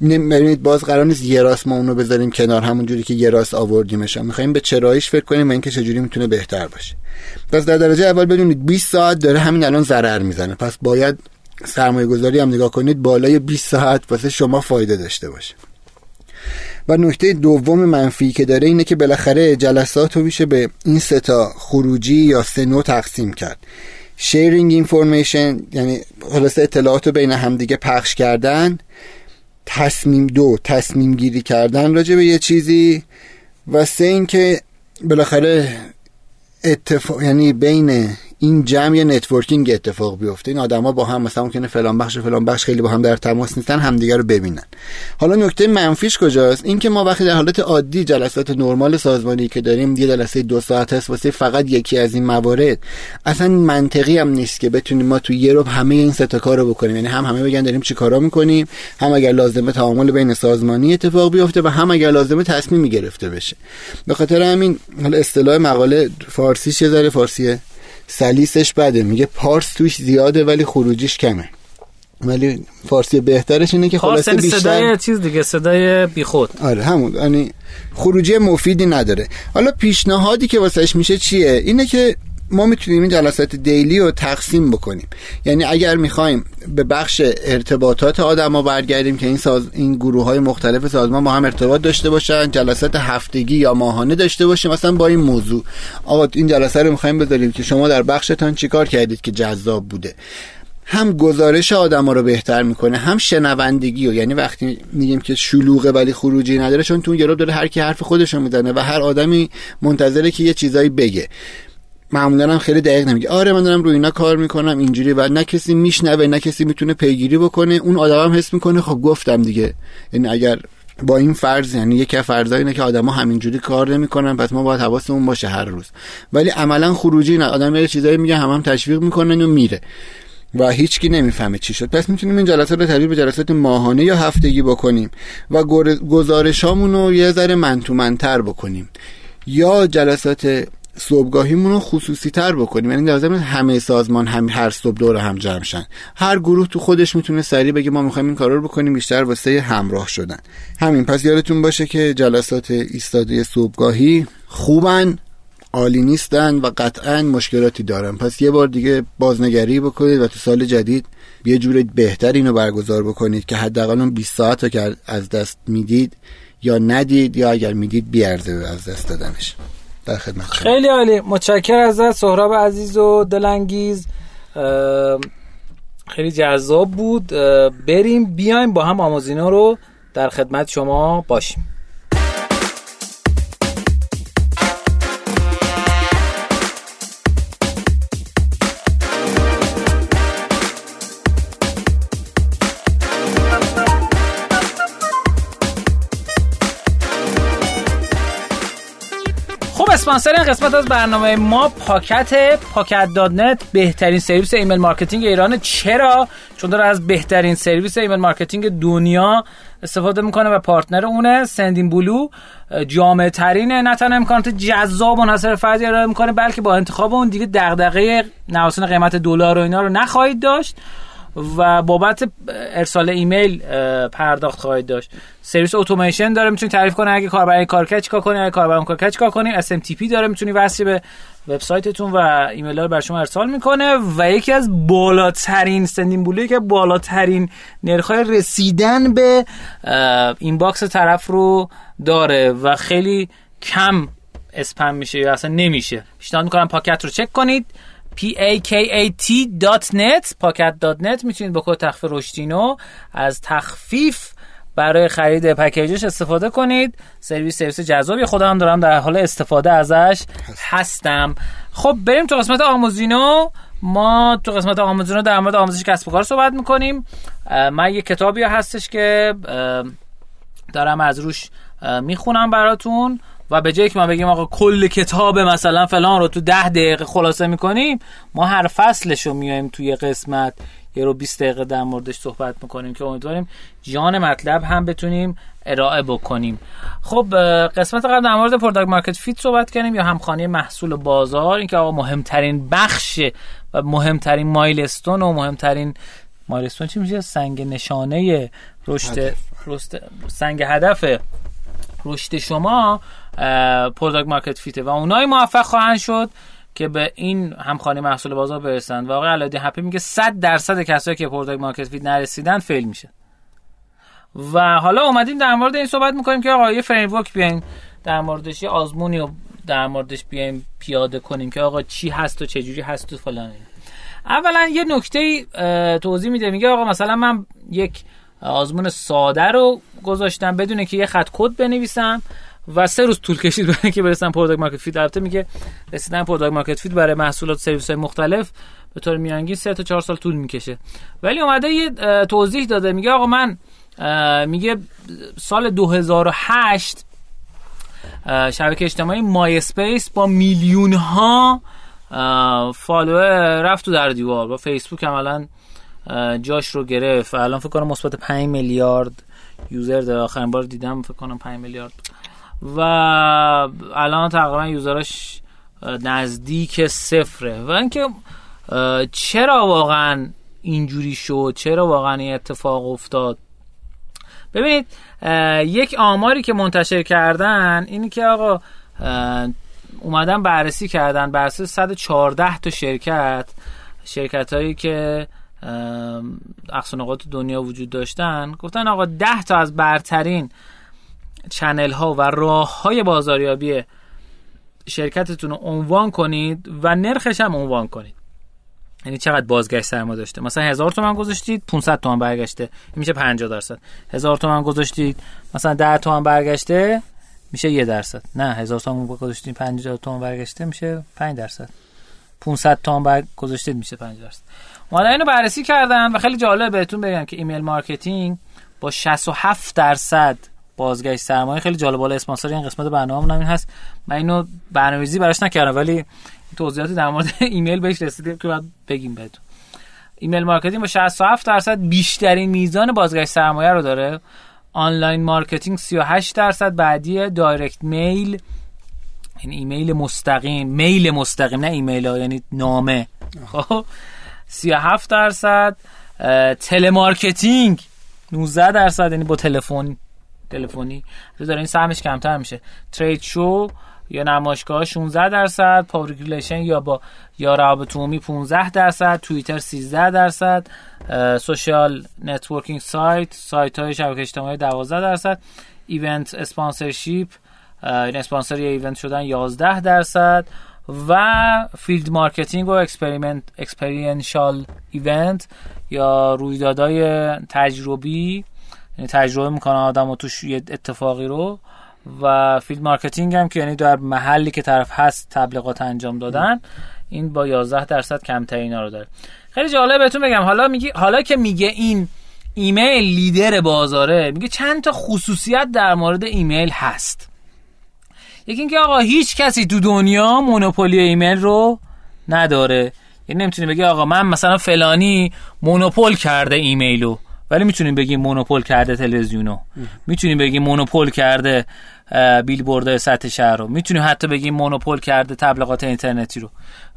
[SPEAKER 2] ببینید باز قرار نیست یه راست ما اونو بذاریم کنار همون جوری که یه راست آوردیمش می‌خوایم به چراییش فکر کنیم و اینکه چجوری می‌تونه بهتر باشه. پس در درجه اول بدونید 20 ساعت داره همین الان ضرر می‌زنه. پس باید سرمایه گذاری هم نگاه کنید بالای 20 ساعت واسه شما فایده داشته باشه. و نکته دوم منفی که داره اینه که بالاخره جلسات رو میشه به این ستا خروجی یا سه نوع تقسیم کرد. sharing information یعنی خلاصه اطلاعات رو بین همدیگه پخش کردن. تصمیم دو تصمیم گیری کردن راجع به یه چیزی و سه اینکه بالاخره اتفاق یعنی بین این جمع networking اتفاق بیفته. این آدما با هم مثلا ممکنه فلان بخش و فلان بخش خیلی با هم در تماس نیستن همدیگه رو ببینن. حالا نکته منفیش کجاست؟ اینکه ما وقتی در حالت عادی جلسات نرمال سازمانی که داریم یه جلسه دو ساعت هست واسه فقط یکی از این موارد اصلا منطقی هم نیست که بتونیم ما تو یه رو همه این سه تا کارو بکنیم. یعنی هم همه بگن داریم چی کارا می‌کنیم هم اگر لازمه تعامل بین سازمانی اتفاق بیفته و هم اگر لازمه تصمیم گرفته بشه. به خاطر همین حالا اصطلاح مقاله فارسیش یه ذره فارسیه. سلیسش بده. میگه پارس توش زیاده ولی خروجیش کمه. ولی فارسی بهترش اینه که خلاصه
[SPEAKER 1] یعنی
[SPEAKER 2] بیشتر
[SPEAKER 1] صدای چیز دیگه صدای بیخود.
[SPEAKER 2] آره همون. یعنی خروجی مفیدی نداره. حالا پیشنهادی که واسهش میشه چیه؟ اینه که ما می‌تونیم این جلسات دیلی رو تقسیم بکنیم. یعنی اگر می‌خوایم به بخش ارتباطات آدم ها برگردیم که این, ساز... این گروه های مختلف سازمان با هم ارتباط داشته باشن جلسات هفتگی یا ماهانه داشته باشیم مثلا با این موضوع. آقا این جلسه رو می‌خوایم بذاریم که شما در بخشتان چیکار کردید که جذاب بوده؟ هم گزارش آدما رو بهتر می‌کنه هم شنوندگی و یعنی وقتی میگیم که شلوغه ولی خروجی نداره چون تو گروه داره هر کی حرف خودش رو می‌زنه و هر آدمی منتظره که یه چیزایی بگه. معمولا هم خیلی دقیق نمیگه. آره من دارم روی اینا کار می‌کنم اینجوری و نه کسی میشنوه نه کسی می‌تونه پیگیری بکنه. اون آدم هم حس می‌کنه خب گفتم دیگه. یعنی اگر با این فرض یعنی یکی از اینه که آدما همینجوری کار نمی‌کنن پس ما باید حواسمون باشه هر روز. ولی عملا خروجی نه. آدم یه چیزایی میگه هم هم تشویق می‌کنن و میره. و هیچکی نمی‌فهمه چی شد. پس می‌تونیم این جلسات رو تبدیل به جلسات ماهانه یا هفتگی بکنیم و گزارشامون رو یه ذره منتومنتر بکنیم. یا جلسات صبحگاهیمون رو خصوصی تر بکنیم. یعنی لازم همه سازمان هم هر صبح دور هم جمع شن. هر گروه تو خودش می‌تونه سریع بگه ما می‌خوایم این کارا رو بکنیم بیشتر واسه همراه شدن. همین. پس یادتون باشه که جلسات ایستاده صبحگاهی خوبن عالی نیستن و قطعا مشکلاتی دارن. پس یه بار دیگه بازنگری بکنید و تو سال جدید یه جور بهتر اینو برگزار بکنید که حداقل اون 20 ساعت رو که از دست می‌دید یا ندید یا اگر می‌دید بیارزه از دست دادنش. در خدمت
[SPEAKER 1] خیلی عالی. متشکر ازت سهراب عزیز و دلانگیز. خیلی جذاب بود. بریم بیایم با هم آموزینا رو در خدمت شما باشیم. اسپانسر این قسمت از برنامه ما پاکت پاکت dot net بهترین سرویس email marketing ایران چرا؟ چون داره از بهترین سرویس email marketing دنیا استفاده می‌کنه و partner اونه Sendinblue. جامع ترینه نه تنها امکانات جذاب و نصر فردی ارائه می‌کنه بلکه با انتخاب اون دیگه دغدغه نوسان قیمت دلار و اینا رو نخواهید داشت. و بابت ارسال ایمیل پرداخت خواهید داشت. سرویس اتوماسیون داره می‌تونید تعریف کنه اگه کاربر کارکچ چیکار کنی اگه کاربر کارکچ چیکار کنی. SMTP داره می‌تونی وصل به وبسایتتون و ایمیل ها رو بر شما ارسال می‌کنه. و یکی از بالاترین Sendinblue یی که بالاترین نرخ‌های رسیدن به inbox طرف رو داره و خیلی کم اسپم میشه یا اصلا نمیشه. پیشنهاد می‌کنم پاکت رو چک کنید. pakat.net پاکت .net می‌تونید با کد تخفیف رشدینو از تخفیف برای خرید پکیجش استفاده کنید. سرویس سرویس جذابی خودم دارم در حال استفاده ازش هستم. خب بریم تو قسمت آموزینو. ما تو قسمت آموزینو در مورد آموزش کسب و کار صحبت می‌کنیم. من یه کتابی هستش که دارم از روش می‌خونم براتون. و به جایی که ما بگیم آقا کل کتاب مثلا فلان رو تو ده دقیقه خلاصه می‌کنیم ما هر فصلش رو میایم توی قسمت. یه رو 20 دقیقه در موردش صحبت می‌کنیم که امیدواریم جان مطلب هم بتونیم ارائه بکنیم. خب قسمت قبل در مورد product market fit صحبت کردیم یا همخوانی محصول بازار. اینکه آقا مهمترین بخش و مهمترین milestone و مهمترین milestone چی میشه؟ سنگ نشانه رشد سنگ هدف رشد شما product market fit ه. و اونای موفق خواهند شد که به این همخوانی محصول بازار برسن و آقای علادی هپی میگه 100 درصد کسایی که product market fit نرسیدن fail میشه. و حالا اومدیم در مورد این صحبت می‌کنیم که آقا یه framework بیایم در موردش یه آزمونی رو در موردش بیایم پیاده کنیم که آقا چی هست و چه جوری هست و فلان. اولا یه نکته توضیح میده. میگه آقا مثلا من یک آزمون ساده رو گذاشتم بدونه که یه خط کد بنویسم. و سه روز طول کشید برای که برسن product market fit البته میگه رسیدن product market fit برای محصولات سرویس های مختلف به طور میانگین 3 تا 4 سال طول می‌کشه. ولی اومده یه توضیح داده. میگه آقا من میگه سال 2008 شبکه اجتماعی مای اسپیس با میلیون ها follower رفت تو در دیوار. با فیسبوک عملا جاش رو گرفت. الان فکر کنم مثبت 5 میلیارد یوزر داره. آخرین بار دیدم فکر کنم 5 میلیارد. و الان تقریبا یوزراش نزدیک صفره. و اینکه چرا واقعا اینجوری شد؟ چرا واقعا این اتفاق افتاد؟ ببینید یک آماری که منتشر کردن اینی که آقا اومدن بررسی کردن بر اساس 114 تا شرکت شرکت هایی که اقصا دنیا وجود داشتن گفتن آقا 10 تا از برترین چنل ها و راه های بازاریابی شرکتتون رو عنوان کنید و نرخش هم عنوان کنید. یعنی چقدر بازگشت سرمایه داشته. مثلا هزار تومن گذاشتید 500 تومن برگشته. میشه 50 درصد. هزار تومن گذاشتید مثلا 10 تومن برگشته میشه یه درصد. نه هزار تومن گذاشتید 50 تومن برگشته میشه 5 درصد. 500 تومن بر گذاشتید میشه 5 درصد. اومدن اینو بررسی کردن و خیلی جالب بهتون بگم که email marketing با 67 درصد بازگشت سرمایه خیلی جالب. بالا اسپانسر این قسمت برنامه این هست. من اینو برنامه‌ریزی براش نکردم ولی توضیحاتی در مورد ایمیل بهش رسیدیم که بعد بگیم بهتون. email marketing با 67 درصد بیشترین میزان بازگشت سرمایه رو داره. online marketing 38 درصد بعدی direct mail این ایمیل مستقیم. mail مستقیم نه ایمیل ها یعنی نامه. خب؟ 37 درصد. telemarketing 19 درصد یعنی با تلفن تلفنی. داره این سهمش کمتر میشه. trade show یا نمایشگاه 16 درصد public یا با یا روابط عمومی 15 درصد توییتر 13 درصد social networking site سایت های شبکه اجتماعی 12 درصد event sponsorship این اسپانسر event شدن 11 درصد و field marketing و experiment experiential event یا رویدادهای تجربی تجربه می‌کنن آدم و توش یه اتفاقی رو. و field marketing هم که یعنی در محلی که طرف هست تبلیغات انجام دادن این با 11 درصد کمتر اینا رو داره. خیلی جالب بهتون بگم حالا میگی حالا که میگه این ایمیل لیدر بازاره میگه چند تا خصوصیت در مورد ایمیل هست. یکی اینکه آقا هیچ کسی تو دنیا monopoly ایمیل رو نداره. یعنی نمی‌تونی بگی آقا من مثلا فلانی مونوپول کرده ایمیلو. ولی می‌تونیم بگیم مونوپول کرده تلویزیونو می‌تونیم بگیم مونوپول کرده بیلبورد سطح شهر رو. می‌تونیم حتی بگیم مونوپول کرده تبلیغات اینترنتی رو.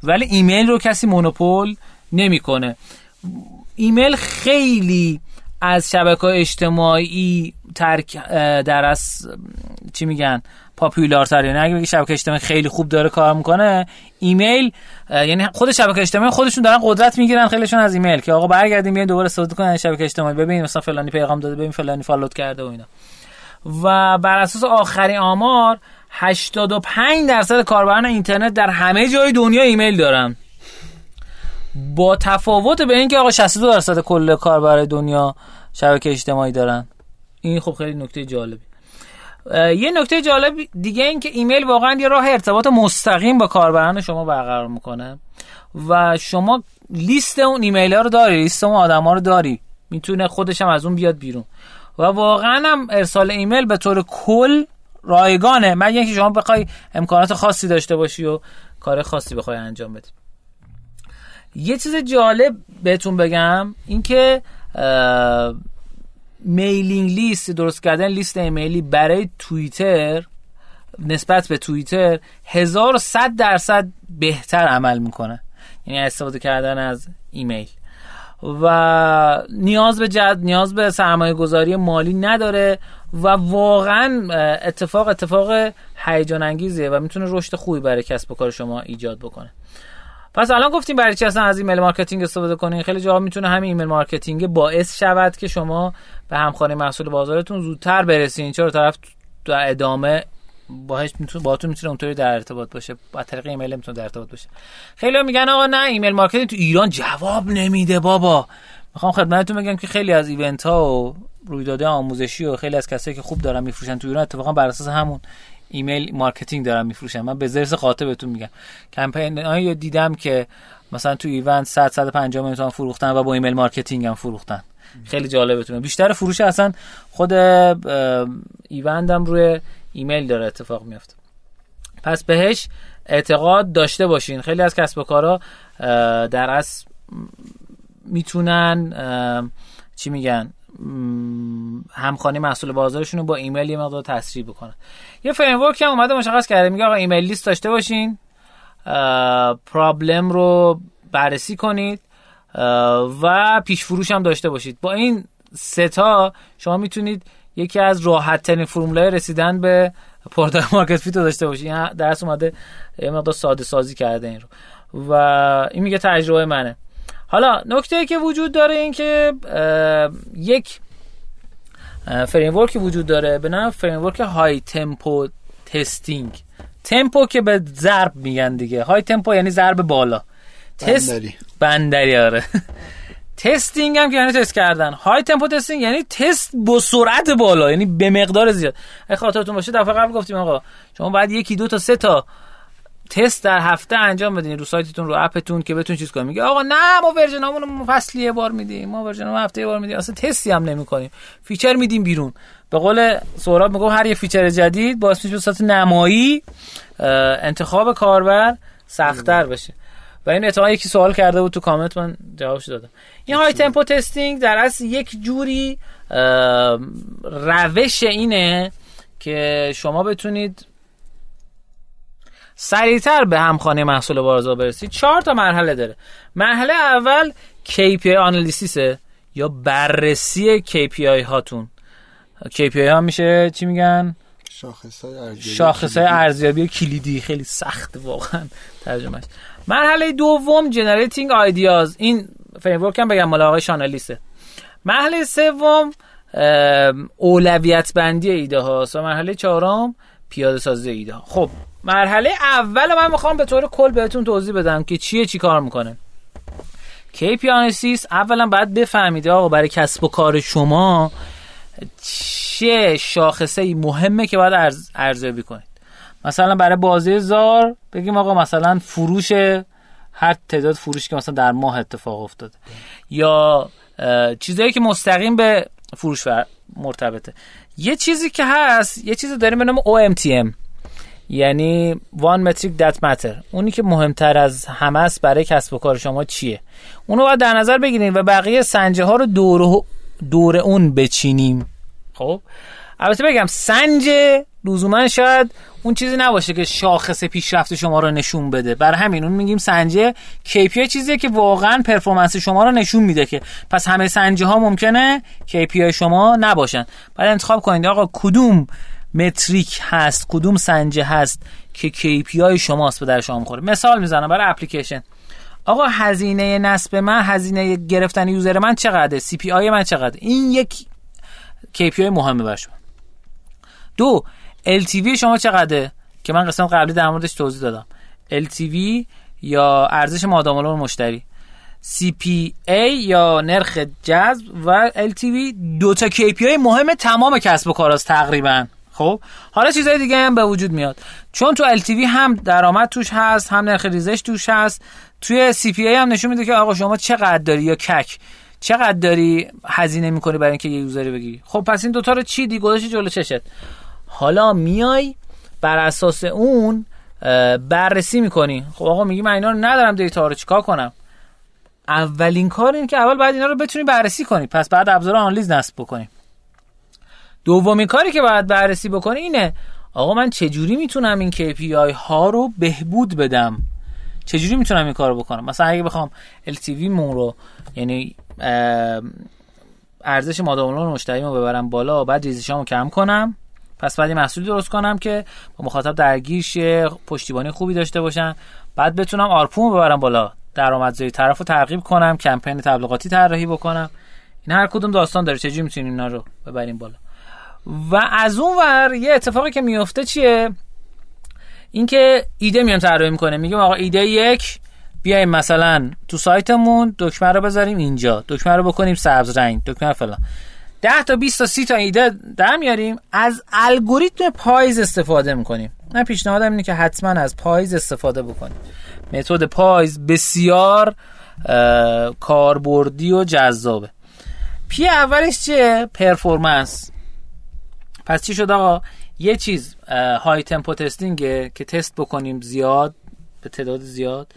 [SPEAKER 1] ولی ایمیل رو کسی مونوپول نمی‌کنه. ایمیل خیلی از شبکه اجتماعی ترک در از چی میگن popular تر یعنی اگه شبکه اجتماعی خیلی خوب داره کار می‌کنه ایمیل یعنی خود شبکه اجتماعی خودشون دارن قدرت می‌گیرن خیلیشون از ایمیل که آقا برگردیم بیاین دوباره استفاده کنن شبکه اجتماعی ببین مثلا فلانی پیغام داده ببین فلانی follow ت کرده و اینا. و بر اساس آخرین آمار 85 درصد کاربران اینترنت در همه جای دنیا ایمیل دارن. با تفاوت به اینکه آقا 62 درصد کل کاربر دنیا شبکه اجتماعی دارن. این خب خیلی نکته جالبی. یه نکته جالب دیگه این که ایمیل واقعا یه راه ارتباط مستقیم با کاربران شما برقرار می‌کنه و شما لیست اون ایمیل ها رو داری لیست اون آدم ها رو داری. می‌تونه خودش هم از اون بیاد بیرون. و واقعا هم ارسال ایمیل به طور کل رایگانه. من اینکه شما بخوای امکانات خاصی داشته باشی و کار خاصی بخوای انجام بدی. یه چیز جالب بهتون بگم اینکه میلینگ لیست درست کردن لیست ایمیلی برای توییتر نسبت به توییتر 1100 درصد بهتر عمل می‌کنه. یعنی استفاده کردن از ایمیل. و نیاز به جد نیاز به سرمایه گذاری مالی نداره و واقعا اتفاق اتفاق هیجان انگیزیه و می‌تونه رشد خوبی برای کسب و کار شما ایجاد بکنه. پس الان گفتیم برای چی اصلا از email marketing استفاده کنین؟ خیلی جاها می‌تونه همین email marketing باعث شود که شما به همخوانی محصول بازارتون زودتر برسین. چرا طرف در ادامه باهاش می‌تونه باهاتون می‌تونه اونطوری در ارتباط باشه. با طریق ایمیل می‌تونه در ارتباط باشه. خیلی میگن آقا نه email marketing تو ایران جواب نمیده بابا. می‌خوام خدمتتون بگم که خیلی از event ها و رویدادهای آموزشی و خیلی از کسایی که خوب دارن میفروشن تو ایران اتفاقا بر اساس همون email marketing دارن میفروشن. من به ضرس قاطع بهتون میگم. کمپین هایی دیدم که مثلا تو event 100 150 میلیون فروختن و با email marketing هم فروختن. خیلی جالبتونه. بیشتر فروش اصلا خود event هم روی ایمیل داره اتفاق میفته پس بهش اعتقاد داشته باشین. خیلی از کسب و کارا در اصل می‌تونن چی میگن؟ همخوانی محصول بازارشون رو با ایمیل یه مقدار تسریع بکنن. یه فریم هم اومده مشخص کرده میگه آقا email list داشته باشین problem رو بررسی کنید و پیش فروش هم داشته باشید. با این سه تا شما می‌تونید یکی از راحت ترین فرمولای رسیدن به product market fit رو داشته باشید این درس اومده یه مقدار ساده سازی کرده این رو. و این میگه تجربه منه. حالا نکته که وجود داره این که یک فریم وجود داره به نام frame high tempo testing tempo که به ضرب میگن دیگه. high tempo یعنی ضرب بالا. تست
[SPEAKER 2] بندری.
[SPEAKER 1] بندری آره. testing هم که یعنی تست کردن. high tempo testing یعنی تست با سرعت بالا. یعنی به مقدار زیاد. اگه خاطرتون باشه دفعه قبل گفتیم آقا شما باید یکی دو تا سه تا تست در هفته انجام بدین رو سایتتون رو app تون که بتون چیز کنیم میگه آقا نه ما version امون رو فصلی یه بار میدیم ما version هفته یه بار میدیم. اصلا تستی هم نمی‌کنیم. feature میدیم بیرون. به قول سهراب میگه هر یه feature جدید باعث میشه به صورت نمایی انتخاب کاربر سختتر بشه. و این اتفاقا یکی سوال کرده بود تو کامنت من جوابش دادم. این high tempo testing در اصل یک جوری روش اینه که شما بتونید سریعتر به همخوانی محصول بازار برسید چهار تا مرحله داره. مرحله اول KPI analysis ه یا بررسی KPI هاتون. KPI ها میشه چی میگن؟
[SPEAKER 2] شاخص های ارزیابی
[SPEAKER 1] کلیدی. خیلی سخت واقعا ترجمهش. مرحله دوم generating ideas این framework هم بگم مال آقای Sean Ellis ه مرحله سوم اولویت بندی ایده هاست و مرحله چهارم پیاده سازی ایده ها خب مرحله اول من می‌خوام به طور کل بهتون توضیح بدم که چیه چی کار می‌کنه. KPI analysis اولا باید بفهمید آقا برای کسب و کار شما چه شاخصه مهمه که باید ارز... ارزیابی کنید. مثلا برای بازی زار بگیم آقا مثلا فروش هر تعداد فروش که مثلا در ماه اتفاق افتاده. یا چیزایی که مستقیم به فروش فر- مرتبطه. یه چیزی که هست یه چیزی داریم به نام OMTM یعنی One Metric That Matter. اونی که مهمتر از همه است برای کسب و کار شما چیه؟ اونو باید در نظر بگیریم و بقیه سنجه ها رو دور, دور اون بچینیم. خب؟ البته بگم سنج لزوما شاید اون چیزی نباشه که شاخص پیشرفت شما رو نشون بده. بر همین اون میگیم سنجه KPI چیزیه که واقعا performance شما رو نشون میده که پس همه سنجه ها ممکنه KPI شما نباشن. بعد انتخاب کنید آقا کدوم metric هست کدوم سنجه هست که KPI شماست به درد شما می‌خوره. مثال می‌زنم برای اپلیکیشن. آقا هزینه نصب من هزینه گرفتن user من چقدره؟ CPI من چقدر این یک KPI مهمه بر شما. دو LTV شما چقدره؟ که من قسم قبلی در موردش توضیح دادم. LTV یا ارزش مادام العمر مشتری. CPA یا نرخ جذب و LTV دو تا KPI مهم تمام کسب و کاراست تقریبا. خب حالا چیزای دیگه هم به وجود میاد. چون تو LTV هم درآمد توش هست هم نرخ ریزش توش هست. توی CPA هم نشون میده که آقا شما چقدر داری یا کک؟ چقدر داری هزینه می‌کنی برای اینکه یه یوزری بگیری؟ خب پس این دوتا رو چی؟ دی گذاشتی جلو چشت. حالا میای بر اساس اون بررسی می‌کنی. خب آقا میگی من اینا رو ندارم دیتا رو چیکار کنم؟ اولین کار این که اول باید اینا رو بتونی بررسی کنی. پس بعد ابزار آنالیز نصب بکنی. دومین کاری که باید بررسی بکنی اینه آقا من چجوری می‌تونم این KPI ها رو بهبود بدم؟ چجوری می‌تونم این کارو بکنم؟ مثلا اگه بخوام LTV مون رو یعنی ارزش مادام العمر مشتریمو ببرم بالا بعد ریزشامو کم کنم پس بعد یه محصول درست کنم که با مخاطب درگیر شه پشتیبانی خوبی داشته باشن بعد بتونم آرپومو ببرم بالا درآمدزایی طرف رو ترغیب کنم کمپین تبلیغاتی طراحی بکنم. این هر کدوم داستان داره چجوری می‌تونیم اینا رو ببریم بالا؟ و از اون ور یه اتفاقی که میفته چیه؟ اینکه ایده میان طراحی می‌کنه. میگیم آقا ایده یک بیایم مثلا تو سایتمون دکمه رو بذاریم اینجا. دکمه رو بکنیم سبز رنگ دکمه فلان. 10 تا 20 تا 30 تا ایده در میاریم. از الگوریتم PIES استفاده می‌کنیم. من پیشنهادم اینه که حتما از PIES استفاده بکنیم. متد PIES بسیار کاربردی و جذابه. P اولش چیه؟ performance. پس چی شد آقا؟ یه چیز high tempo testing ه که تست بکنیم زیاد به تعداد زیاد.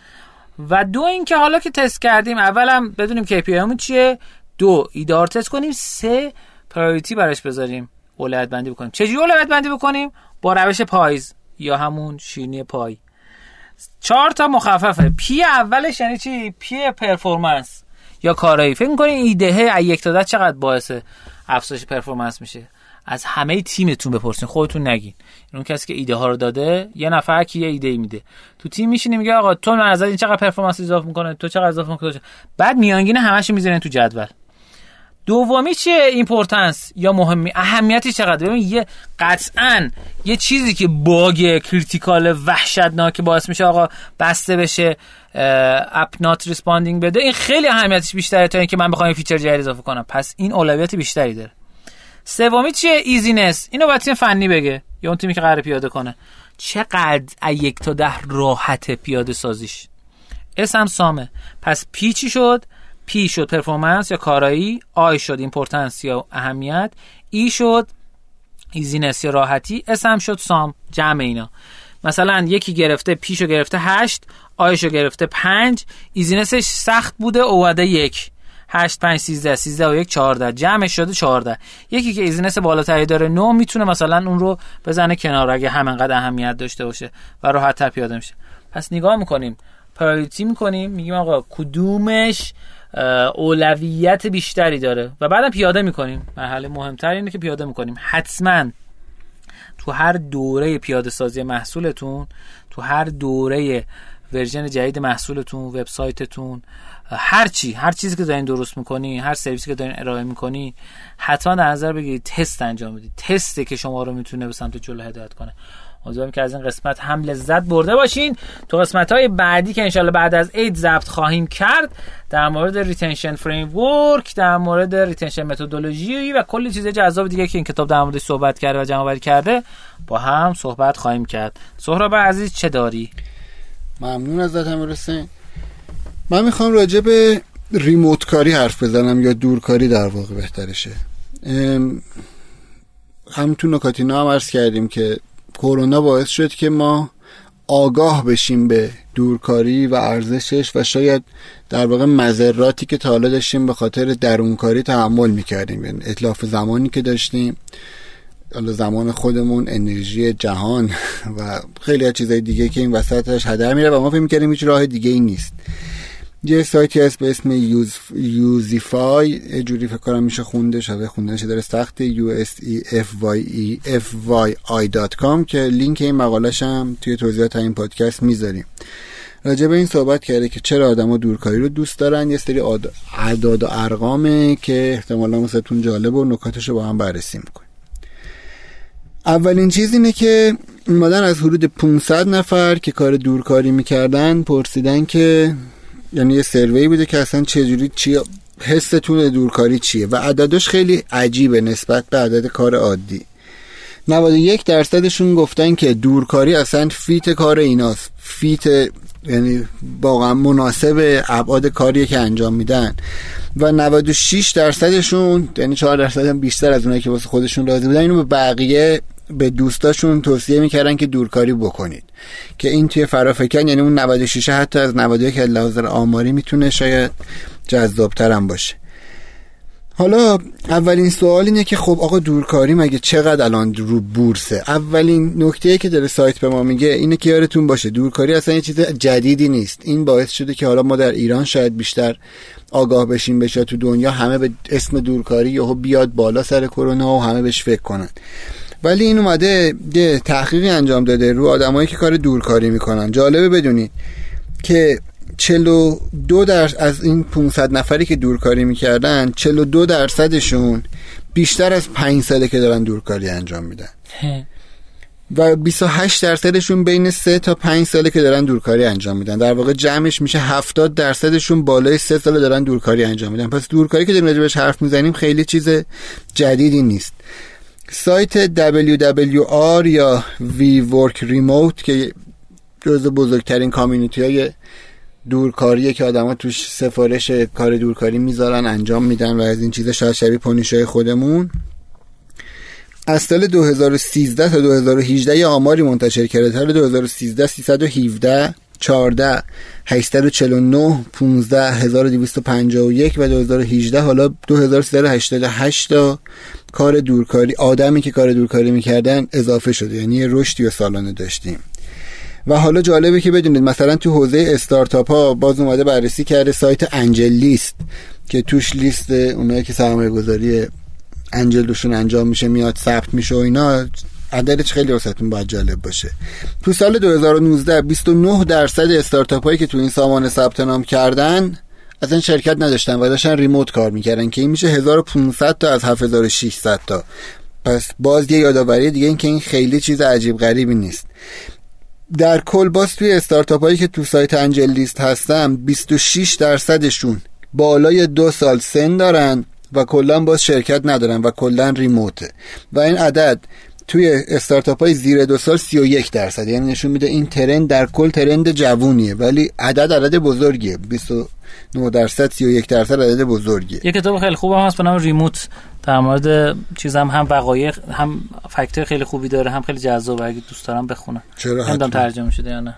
[SPEAKER 1] و دو اینکه حالا که تست کردیم اولم بدونیم KPI هامون چیه. دو ایدار تست کنیم. سه priority براش بذاریم. اولویت بندی بکنیم. چجوری اولویت بندی بکنیم؟ با روش PIES یا همون شیرینی پای. چهار تا مخففه. P اولش یعنی چی؟ P performance یا کارایی. فکر می‌کنین ایده یک تا چقدر باعث افزایش performance میشه؟ از همه تیمتون بپرسین خودتون نگین. اون کسی که ایده ها رو داده یه نفر که یه ایده میده. تو تیم میشینی میگه آقا تو من از این چقدر performance اضافه می‌کنه تو چقدر اضافه می‌کنه بعد میانگین همش می‌ذارین تو جدول. دومی چیه importance یا مهمی؟ اهمیتی چقدر؟ ببین یه قطعا یه چیزی که bug critical وحشتناک باعث میشه آقا بسته بشه app not responding بده این خیلی اهمیتش بیشتره تا اینکه من بخوام feature جدید اضافه کنم. پس این اولویت بیشتری داره. سومی چیه؟ easiness اینو باید تیم فنی بگه. یا اون تیمی که قراره پیاده کنه. چقدر یک تا ده راحت پیاده سازیش. S سامه. پس P چی شد؟ P شد performance یا کارایی. I شد importance یا اهمیت. E شد easiness یا راحتی. S ام شد sum. جمع اینا. مثلا یکی گرفته P شو گرفته هشت. I شو گرفته پنج. easiness ش سخت بوده. اومده یک. 8 5 13 13 و 1 14 جمعش شده 14 یکی که easiness بالاتری داره 9 می‌تونه مثلا اون رو بزنه کنار اگه همینقدر اهمیت داشته باشه و راحت تر پیاده میشه. پس نگاه می‌کنیم. priority می‌کنیم. میگیم آقا کدومش اولویت بیشتری داره؟ و بعدم پیاده می‌کنیم. مرحله مهمتر اینه که پیاده می‌کنیم. حتما تو هر دوره پیاده سازی محصولتون تو هر دوره version جدید محصولتون وبسایتتون هر چی هر چیزی که دارین درست می‌کنی هر سرویسی که دارین ارائه می‌کنی حتما در نظر بگیرید تست انجام بدید تسته که شما رو می‌تونه به سمت جلو هدایت کنه. امیدوارم که از این قسمت هم لذت برده باشین. تو قسمت های بعدی که انشالله بعد از اید ضبط خواهیم کرد در مورد retention framework در مورد retention methodology و کلی چیز جذاب دیگه که این کتاب در موردش صحبت کرده و جمع کرده با هم صحبت خواهیم کرد. سهراب عزیز چه داری؟
[SPEAKER 2] ممنون ازت امیر من می‌خوام راجع به ریموت کاری حرف بزنم یا دورکاری در واقع بهترشه. هم تو نکاتینا هم عرض کردیم که کرونا باعث شد که ما آگاه بشیم به دورکاری و ارزشش و شاید در واقع مذراتی که تا حالا داشتیم به خاطر درونکاری تحمل می‌کردیم. یعنی اطلاف زمانی که داشتیم حالا زمان خودمون انرژی جهان و خیلی از چیزهای دیگه که این وسطش هدر میره و ما فکر می‌کردیم هیچ راه دیگه ای نیست. یه سایتی هست به اسم یوز یوزیفای جوری فکر کنم میشه خونده شده خوندنش داره سخت u s f y f y i که لینک این مقالش هم توی توضیحات این پادکست می‌ذاریم. راجع به این صحبت کرده که چرا آدما دورکاری رو دوست دارن یه سری اعداد و ارقامه که احتمالا واسهتون جالب و نکاتش رو با هم بررسی می‌کنیم. اولین چیز اینه که مادن از حدود 500 نفر که کار دورکاری می‌کردن پرسیدن که یعنی یه سروی بوده که اصلا چجوری چی حستون دورکاری چیه و عددش خیلی عجیبه نسبت به عدد کار عادی. 91 درصدشون گفتن که دورکاری اصلا فیت کار ایناست. فیت یعنی واقعا مناسب ابعاد کاری که انجام میدن. و 96 درصدشون یعنی 4 درصد هم بیشتر از اونایی که واسه خودشون راضی بودن اینو به بقیه به دوستاشون توصیه می‌کردن که دورکاری بکنید. که این توی فرافکن یعنی اون 96 حتی از 91 که لحاظ آماری می‌تونه شاید جذابتر باشه. حالا اولین سوال اینه که خب آقا دورکاری مگه چقدر الان رو بورسه؟ اولین نکته که داره سایت به ما میگه اینه که یارتون باشه دورکاری اصلا یه چیز جدیدی نیست. این باعث شده که حالا ما در ایران شاید بیشتر آگاه بشیم بشه تو دنیا همه به اسم دورکاری یهو بیاد بالا سر کرونا و همه بهش فکر کنن. ولی این اومده یه تحقیقی انجام داده رو آدمایی که کار دورکاری می‌کنن. جالبه بدونید که 42 درصد از این 500 نفری که دورکاری می‌کردن 42 درصدشون بیشتر از 5 ساله که دارن دورکاری انجام میدن. و 28 درصدشون بین 3 تا 5 ساله که دارن دورکاری انجام میدن. در واقع جمعش میشه 70 درصدشون بالای 3 ساله دارن دورکاری انجام میدن. پس دورکاری که داریم راجبش حرف می‌زنیم خیلی چیز جدیدی نیست. سایت WWR یا WeWork Remote که جز بزرگترین کامیونیتی های دورکاریه که آدما توش سفارش کار دورکاری می‌ذارن انجام میدن و از این چیزا شاید شبیه پونیشای خودمون. از سال 2013 تا 2018 یه آماری منتشر کرده. سال 2013 317 14 849 15 1251 و 2018 حالا 2388 تا کار دورکاری آدمی که کار دورکاری می‌کردن اضافه شده یعنی رشدی و سالانه داشتیم. و حالا جالبه که بدونید مثلا تو حوزه استارتاپ ها باز اومده بررسی کرده سایت انجل لیست که توش لیست اونایی که سرمایه گذاری انجل دوشون انجام میشه میاد ثبت میشه و اینا عددش خیلی واسهتون باید جالب باشه. تو سال 2019 29 درصد استارتاپ هایی که تو این سامان ثبت نام کردن اصلا شرکت نداشتن و داشتن ریموت کار می‌کردن که این میشه 1500 تا از 7600 تا. پس باز یه یادآوری دیگه این که این خیلی چیز عجیب غریبی نیست. در کل باز توی استارتاپ هایی که تو سایت انجل لیست هستم 26 درصدشون بالای دو سال سن دارن و کلا باز شرکت ندارن و کلا ریموته. و این عدد توی استارتاپ های زیر دو سال 31 درصد. یعنی نشون میده این ترند در کل ترند جوونیه ولی عدد عدد بزرگیه. 29 درصد 31 درصد عدد بزرگیه.
[SPEAKER 1] یه کتاب خیلی خوب هم هست به نام remote. در مورد چیزم هم وقایع هم فکتور خیلی خوبی داره هم خیلی جذابه. اگه دوست دارم بخونم.
[SPEAKER 2] چرا
[SPEAKER 1] ترجمه شده یا نه.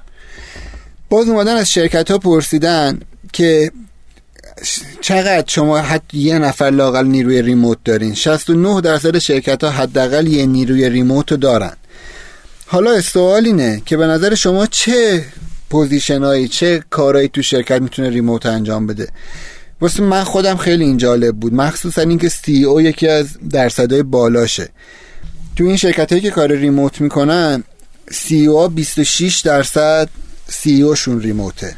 [SPEAKER 2] باز اومدن از شرکت ها پرسیدن که چقدر شما حتی یه نفر لاقل نیروی remote دارین؟ 69 درصد شرکت ها حداقل یه نیروی remote رو دارن. حالا سوال اینه که به نظر شما چه position هایی چه کارهایی تو شرکت می‌تونه remote انجام بده؟ واسه من خودم خیلی این جالب بود. مخصوصا اینکه CEO یکی از درصدهای بالاشه. تو این شرکت هایی که کار remote می‌کنن CEO 26 درصد CEO شون remote ه.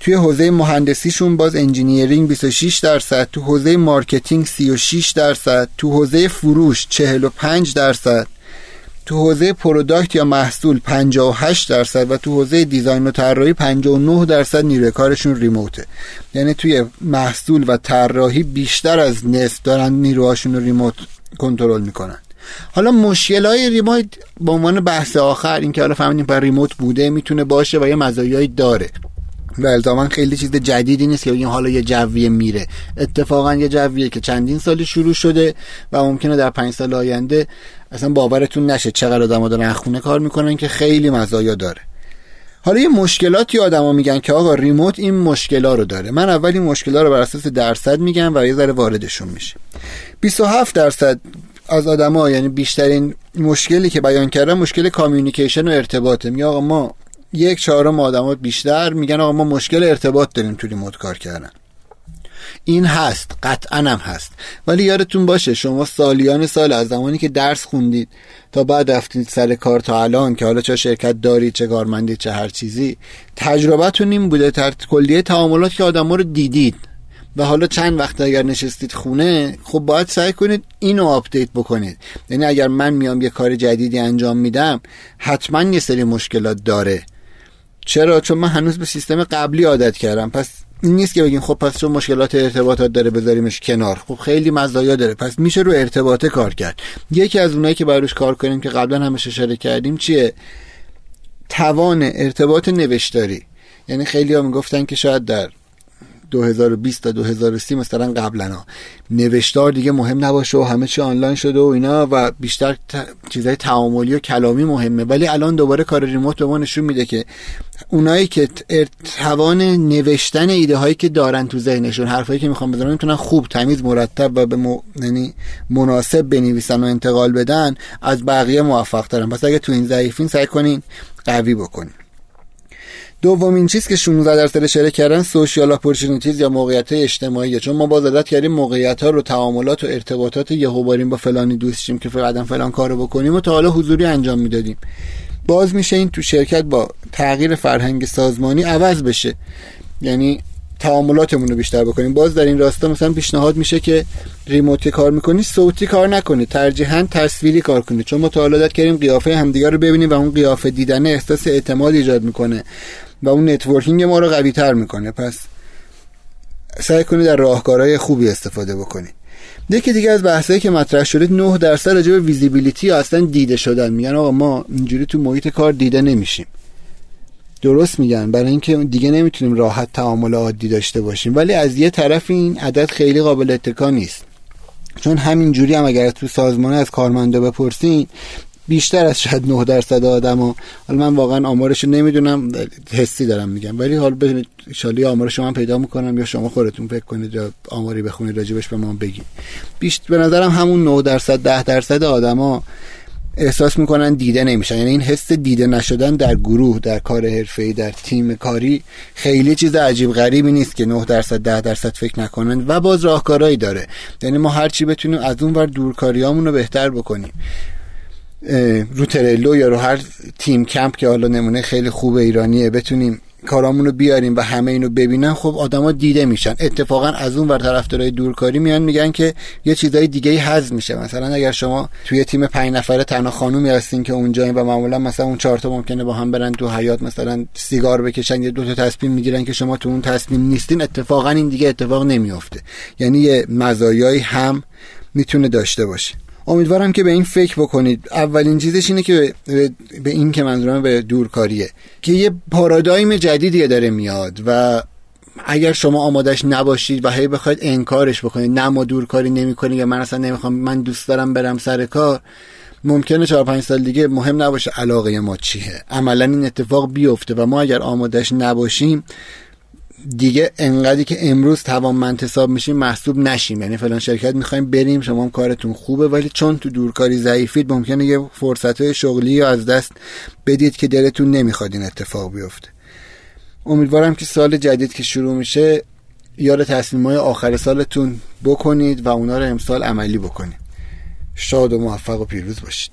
[SPEAKER 2] توی حوزه مهندسیشون باز engineering 26 درصد تو حوزه marketing 36 درصد تو حوزه فروش 45 درصد تو حوزه product یا محصول 58 درصد و تو حوزه design و طراحی 59 درصد نیروی کارشون remote ه. یعنی توی محصول و طراحی بیشتر از نصف دارن نیروهاشون رو ریموت کنترل می‌کنن. حالا مشکل های ریموت به عنوان بحث آخر اینکه حالا فهمیدیم پر ریموت بوده می‌تونه باشه و یه مزایایی داره. و الزاما خیلی چیز جدیدی نیست که بگیم حالا یه جویه میره. اتفاقا یه جویه که چندین سالی شروع شده و ممکنه در پنج سال آینده اصلا باورتون نشه چقدر آدم دارن خونه کار می‌کنن که خیلی مزایا داره. حالا یه مشکلاتی آدما میگن که آقا ریموت این مشکلا رو داره. من اول این مشکلا رو بر اساس درصد میگم و یه ذره واردشون میشه. 27 درصد از آدما یعنی بیشترین مشکلی که بیان کردن مشکل کامیونیکیشن و ارتباطه. میگه آقا ما یک چهارم آدمات بیشتر میگن آقا ما مشکل ارتباط داریم توی ریموت کار کردن. این هست قطعا هم هست. ولی یادتون باشه شما سالیان سال از زمانی که درس خوندید تا بعد رفتید سر کار تا الان که حالا چه شرکت دارید چه کارمندید چه هر چیزی تجربتون این بوده تر کلیه تعاملات که آدم رو دیدید. و حالا چند وقت اگر نشستید خونه خب باید سعی کنید اینو update بکنید. یعنی اگر من میام یه کار جدیدی انجام میدم حتما یه سری مشکلات داره. چرا؟ چون من هنوز به سیستم قبلی عادت کردم. پس این نیست که بگیم خب پس چون مشکلات ارتباطات داره بذاریمش کنار. خب خیلی مزایا داره. پس میشه رو ارتباطه کار کرد. یکی از اونایی که باید کار کنیم که قبلا همش اشاره کردیم چیه؟ توان ارتباط نوشتاری. یعنی خیلی ها می‌گفتن که شاید در 2020 تا 2030 مثلا قبلا نوشتار دیگه مهم نباشه و همه چی آنلاین شده و اینا و بیشتر. چیزای تعاملی و کلامی مهمه. ولی الان دوباره کار ریموت به ما نشون میده که اونایی که توان نوشتن ایده هایی که دارن تو ذهنشون حرفایی که می‌خوان بزنن می‌تونن خوب تمیز مرتب و به م... یعنی مناسب بنویسن و انتقال بدن از بقیه موفق ترن. پس اگه تو این ضعیفین سعی کنین قوی بکنین. دومین چیز که 16 درصد اشاره کردن social opportunities یا موقعیت اجتماعیه چون ما باز عادت کردیم موقعیت ها رو تعاملات و ارتباطات یهو باریم با فلانی دوستیم که فقط فلان کارو بکنیم و تا حالا حضوری انجام می‌دادیم. باز میشه این تو شرکت با تغییر فرهنگ سازمانی عوض بشه. یعنی تعاملاتمون رو بیشتر بکنیم. باز در این راستا مثلا پیشنهاد میشه که remote ی کار می‌کنی صوتی کار نکنی. ترجیحاً تصویری کار کنی. چون ما تا حالا کردیم قیافه همدیگه رو ببینیم و اون قیافه دیدن احساس اعتماد ایجاد می‌کنه. و اون networking ما رو قوی تر می‌کنه. پس سعی کنید در راهکارهای خوبی استفاده بکنید یکی دیگه از بحثایی که مطرح شده 9 درصد راجع به visibility اصلا دیده شدن. میگن آقا ما اینجوری تو محیط کار دیده نمیشیم. درست میگن. برای اینکه دیگه نمی‌تونیم راحت تعامل عادی داشته باشیم. ولی از یه طرف این عدد خیلی قابل اتکا نیست. چون همینجوری هم اگر تو سازمان از کارمندا بپرسین بیشتر از شاید 9 درصد آدما حالا من واقعا آمارش نمی‌دونم حسی دارم میگم. ولی حالا ببینید ان آمار شما پیدا می‌کنم یا شما خودتون فکر کنید یا آماری بخونید راجبش به ما بگید. بیشتر به نظرم همون 9 درصد 10 درصد آدما احساس می‌کنن دیده نمیشن. یعنی این حس دیده نشدن در گروه در کار حرفه‌ای در تیم کاری خیلی چیز عجیب غریبی نیست که 9 درصد 10 درصد فکر نکنن و باز راهکارهایی داره. یعنی ما هر چی بتونیم از اون ور دورکاریامون رو بهتر بکنیم. رو ترلو یا رو هر تیم کمپ که حالا نمونه خیلی خوب ایرانیه بتونیم کارامون رو بیاریم و همه اینو ببینن خب آدما دیده میشن. اتفاقا از اون ور طرفدارای دورکاری میان میگن که یه چیزای دیگه ای میشه. مثلا اگر شما توی تیم پنج نفره تنها خانومی هستین که اونجا و معمولا مثلا اون چهار تا ممکنه با هم برن تو حیات مثلا سیگار بکشن یه دو تا تصمیم می‌گیرن که شما تو اون تصمیم نیستین اتفاقا این دیگه اتفاق نمیافته. یعنی یه مزایایی هم می‌تونه داشته باشه. امیدوارم که به این فکر بکنید. اولین چیزش اینه که به این که منظورم به دورکاریه. که یه پارادایم جدیدی داره میاد و اگر شما آمادش نباشید و هی بخواید انکارش بکنید نه ما دورکاری نمی‌کنیم یا من اصلا نمی‌خوام من دوست دارم برم سر کار ممکنه 4 5 سال دیگه مهم نباشه علاقه ما چیه. عملا این اتفاق بیفته و ما اگر آمادش نباشیم دیگه انقدری که امروز توانمند حساب میشیم محسوب نشیم. یعنی فلان شرکت می‌خوایم بریم شما هم کارتون خوبه ولی چون تو دورکاری ضعیفید ممکنه یه فرصت های شغلی از دست بدید که دلتون نمی‌خواد این اتفاق بیفته. امیدوارم که سال جدید که شروع میشه یاد تصمیم های آخر سالتون بکنید و اونا رو امسال عملی بکنید. شاد و موفق و پیروز باشید.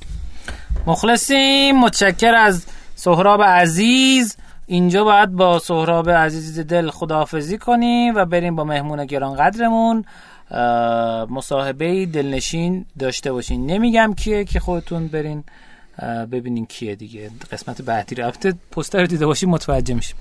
[SPEAKER 1] مخلصیم. متشکر از سهراب عزیز. اینجا باید با سهراب عزیز دل خداحافظی کنیم و بریم با مهمون گرانقدرمون مصاحبه دلنشین داشته باشین. نمیگم کیه که خودتون برین ببینین کیه دیگه. قسمت بعدی رفته. پوستر رو دیده باشین متوجه میشیم.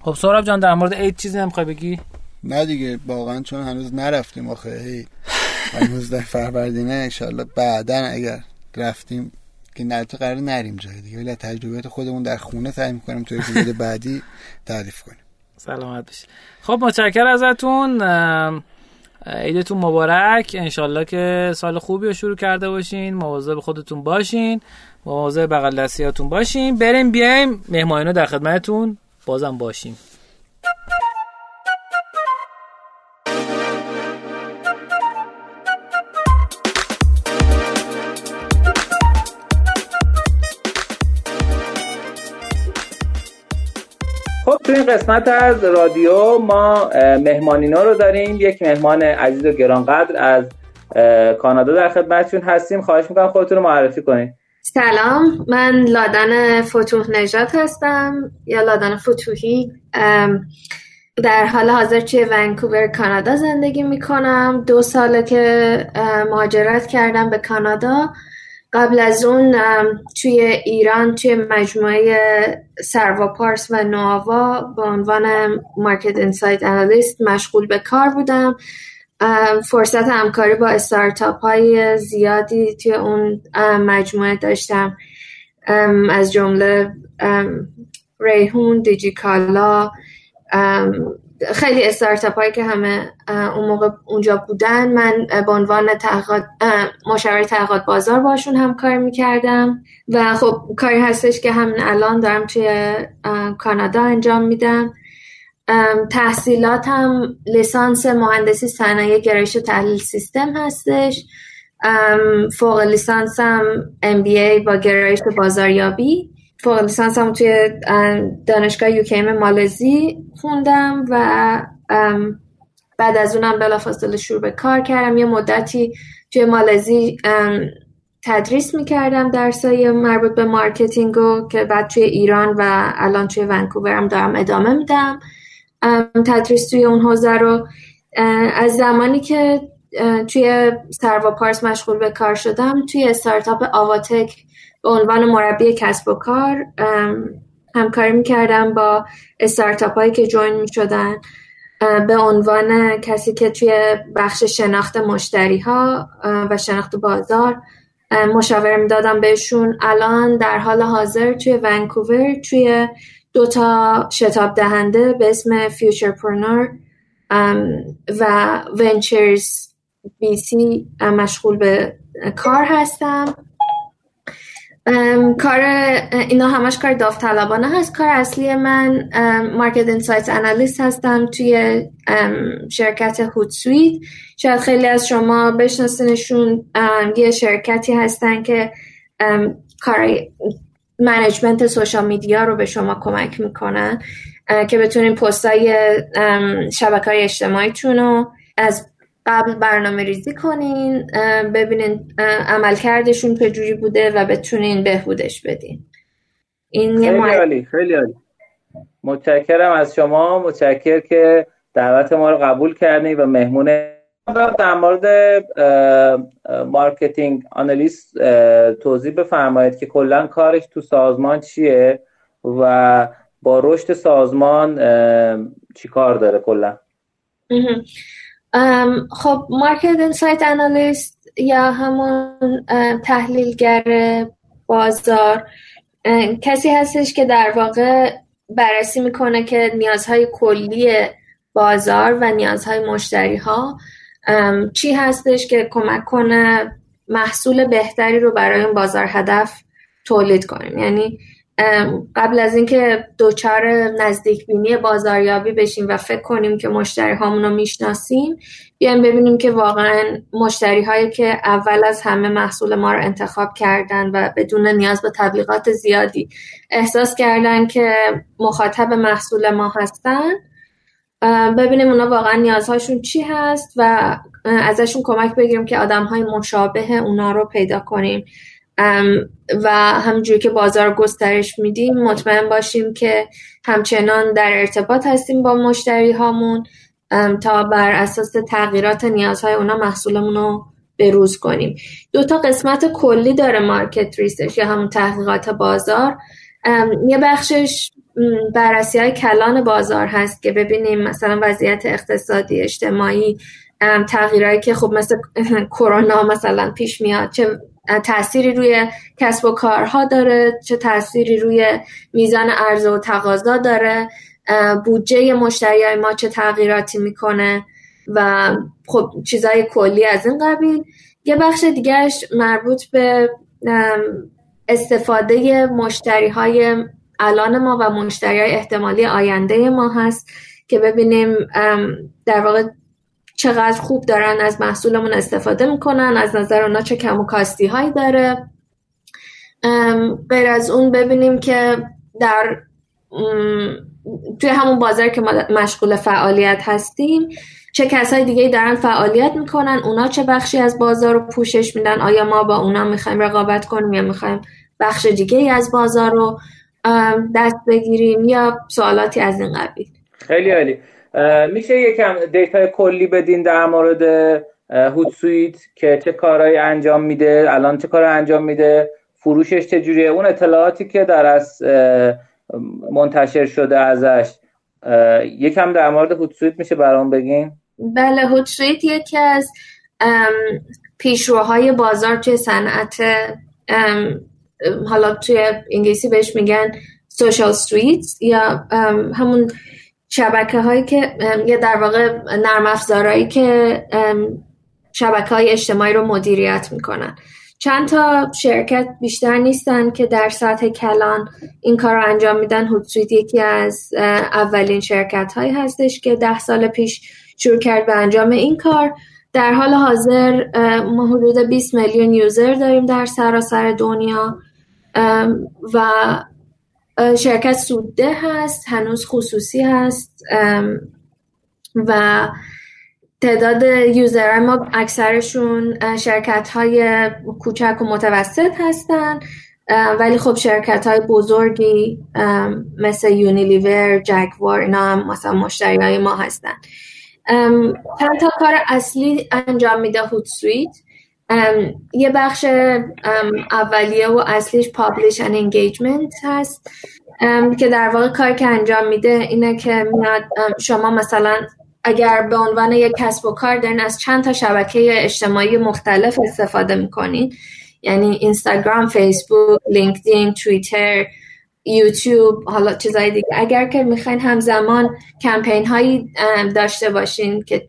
[SPEAKER 1] خب سهراب جان در مورد عید چیزی نمی‌خوای بگی؟
[SPEAKER 2] نه دیگه واقعا چون هنوز نرفتیم آخه هی. هنوز در فروردینه انشالله بعدا اگر رفتیم که نه تو قرار نریم جای دیگه. ولی تجربیات خودمون در خونه سعی می‌کنیم توی اپیزود بعدی تعریف کنیم.
[SPEAKER 1] سلامت باشید. خب متشکر ازتون. عیدتون مبارک. انشالله که سال خوبی رو شروع کرده باشین. مواظب خودتون باشین. مواظب بغل دستیاتون باشین. بریم بیایم. مهمانینو در خدمتتون. بازم باشیم. این قسمت از رادیو ما مهمانینا رو داریم. یک مهمان عزیز و گرانقدر از کانادا در خدمتتون هستیم. خواهش می‌کنم خودتون رو معرفی کنید.
[SPEAKER 3] سلام. من لادن فتوح نجات هستم. یا لادن فتوحی. در حال حاضر توی ونکوور کانادا زندگی می‌کنم. دو ساله که مهاجرت کردم به کانادا. قبل از اون توی ایران توی مجموعه سروا پارس و نوآوا به عنوان مارکت انسایت انالیست مشغول به کار بودم. فرصت همکاری با استارتاپ های زیادی توی اون مجموعه داشتم. از جمله ریحون دیجیکالا خیلی استارتاپ هایی که همه اون موقع اونجا بودن. من به عنوان مشاور تحقیقات بازار باشون هم کار می‌کردم. و خب کاری هستش که همین الان دارم توی کانادا انجام میدم. تحصیلاتم لیسانس مهندسی صنایع گرایش تحلیل سیستم هستش. فوق لیسانسم MBA با گرایش بازاریابی. فوق لیسانس هم توی دانشگاه UKM مالزی خوندم و بعد از اونم بلافاصله شروع به کار کردم. یه مدتی توی مالزی تدریس می‌کردم درسای مربوط به marketing و که بعد توی ایران و الان توی ونکوورم دارم ادامه میدم. تدریس توی اون حوزه رو از زمانی که توی سروا پارس مشغول به کار شدم توی استارتاپ آواتک به عنوان مربی کسب و کار همکاری می‌کردم با استارتاپ هایی که جوین می‌شدن. به عنوان کسی که توی بخش شناخت مشتری ها و شناخت بازار مشاوره می‌دادم بهشون. الان در حال حاضر توی ونکوور توی دو تا شتاب دهنده به اسم Futurpreneur و Ventures BC مشغول به کار هستم. کار اینا همش کار داوطلبانه هست. کار اصلی من market insight analyst هستم توی شرکت Hootsuite شاید خیلی از شما بشناسینشون یه شرکتی هستن که کار منیجمنت سوشال میدیا رو به شما کمک می‌کنن که بتونین پستای شبکه های اجتماعیتون رو از قبل برنامه ریزی کنین ببینین عملکردشون چجوری بوده و بتونین بهبودش بدین.
[SPEAKER 1] این خیلی عالی خیلی عالی. متشکرم از شما متشکر که دعوت ما رو قبول کردین و مهمون در مورد marketing analyst توضیح بفرمایید که کلا کارش تو سازمان چیه و با رشد سازمان چی کار داره کلا؟
[SPEAKER 3] خب market insight analyst یا همون تحلیلگر بازار کسی هستش که در واقع بررسی می‌کنه که نیازهای کلی بازار و نیازهای مشتری ها چی هستش که کمک کنه محصول بهتری رو برای این بازار هدف تولید کنیم. یعنی قبل از اینکه دوچار نزدیک بینی بازاریابی بشیم و فکر کنیم که مشتری هامون رو می‌شناسیم بیایم ببینیم که واقعا مشتری هایی که اول از همه محصول ما رو انتخاب کردن و بدون نیاز به تبلیغات زیادی احساس کردن که مخاطب محصول ما هستن ببینیم اونا واقعا نیازهاشون چی هست و ازشون کمک بگیریم که آدم های مشابه اونا رو پیدا کنیم. و همجوری که بازار گسترش میدیم مطمئن باشیم که همچنان در ارتباط هستیم با مشتری هامون تا بر اساس تغییرات نیازهای اونا محصولمون رو بروز کنیم. دو تا قسمت کلی داره market research یا همون تحقیقات بازار. یه بخشش بررسی های کلان بازار هست که ببینیم مثلا وضعیت اقتصادی اجتماعی تغییرهایی که خب مثل کرونا مثلا پیش میاد چه تأثیری روی کسب و کارها داره چه تأثیری روی میزان عرضه و تقاضا داره بودجه مشتری ما چه تغییراتی می‌کنه و خب چیزهای کلی از این قبیل. یه بخش دیگرش مربوط به استفاده مشتری های الان ما و مشتری های احتمالی آینده ما هست که ببینیم در واقع چقدر خوب دارن از محصولمون استفاده می‌کنن از نظر اونا چه کم و کاستی هایی داره غیر از اون ببینیم که در توی همون بازار که ما مشغول فعالیت هستیم چه کسای دیگه دارن فعالیت می‌کنن اونا چه بخشی از بازار رو پوشش میدن آیا ما با اونا می‌خوایم رقابت کنیم یا می‌خوایم بخش دیگه ای از بازار رو دست بگیریم یا سوالاتی از این قبیل؟
[SPEAKER 1] خیلی عالی. میشه یکم data کلی بدین در مورد Hootsuite که چه کارهایی انجام میده الان چه کار انجام میده فروشش چجوریه اون اطلاعاتی که در از منتشر شده ازش. یکم در مورد Hootsuite میشه برام بگین.
[SPEAKER 3] بله Hootsuite یکی از پیشروهای بازار توی صنعت حالا توی انگلیسی بهش میگن سوشال ستریت یا همون شبکه هایی که یا در واقع نرم افزارهایی که شبکه های اجتماعی رو مدیریت می‌کنن. چند تا شرکت بیشتر نیستن که در سطح کلان این کار رو انجام میدن. هودسویت یکی از اولین شرکت هایی هستش که ده سال پیش شروع کرد به انجام این کار. در حال حاضر ما حدود 20 میلیون یوزر داریم در سراسر دنیا. و شرکت سوده هست هنوز خصوصی هست و تعداد یوزر ما اکثرشون شرکت های کوچک و متوسط هستن ولی خب شرکت های بزرگی مثل یونیلیور، جگوار اینا هم مثلا مشتری های ما هستن. چند تا کار اصلی انجام میده سویت. یه بخش اولیه و اصلیش پابلیش and engagement هست. که در واقع کار که انجام میده اینه که میاد شما مثلا اگر به عنوان یک کسب و کار دارین از چند تا شبکه اجتماعی مختلف استفاده می‌کنین. یعنی اینستاگرام، فیسبوک، لینکدین، توییتر یوتیوب حالا چیزای دیگه. اگر که می‌خواین همزمان کمپین هایی داشته باشین که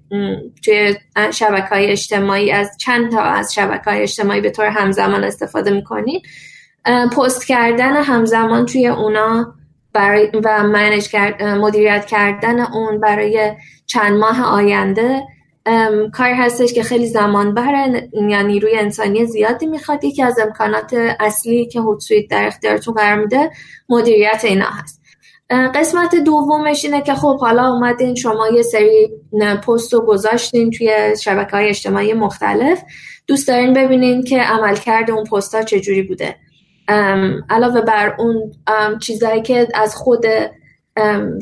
[SPEAKER 3] توی شبکه های اجتماعی از چند تا از شبکه های اجتماعی به طور همزمان استفاده می‌کنین پست کردن همزمان توی اونا برای و منیج کرد، مدیریت کردن اون برای چند ماه آینده کار هستش که خیلی زمان بره یعنی روی انسانی زیادی می‌خواد. یکی از امکانات اصلی که هوتسویت در اختیارتون قرار میده مدیریت اینا هست. قسمت دومش اینه که خب حالا اومدین شما یه سری پست رو گذاشتین توی شبکه های اجتماعی مختلف. دوست دارین ببینین که عملکرد اون پست ها چجوری بوده. علاوه بر اون چیزهایی که از خود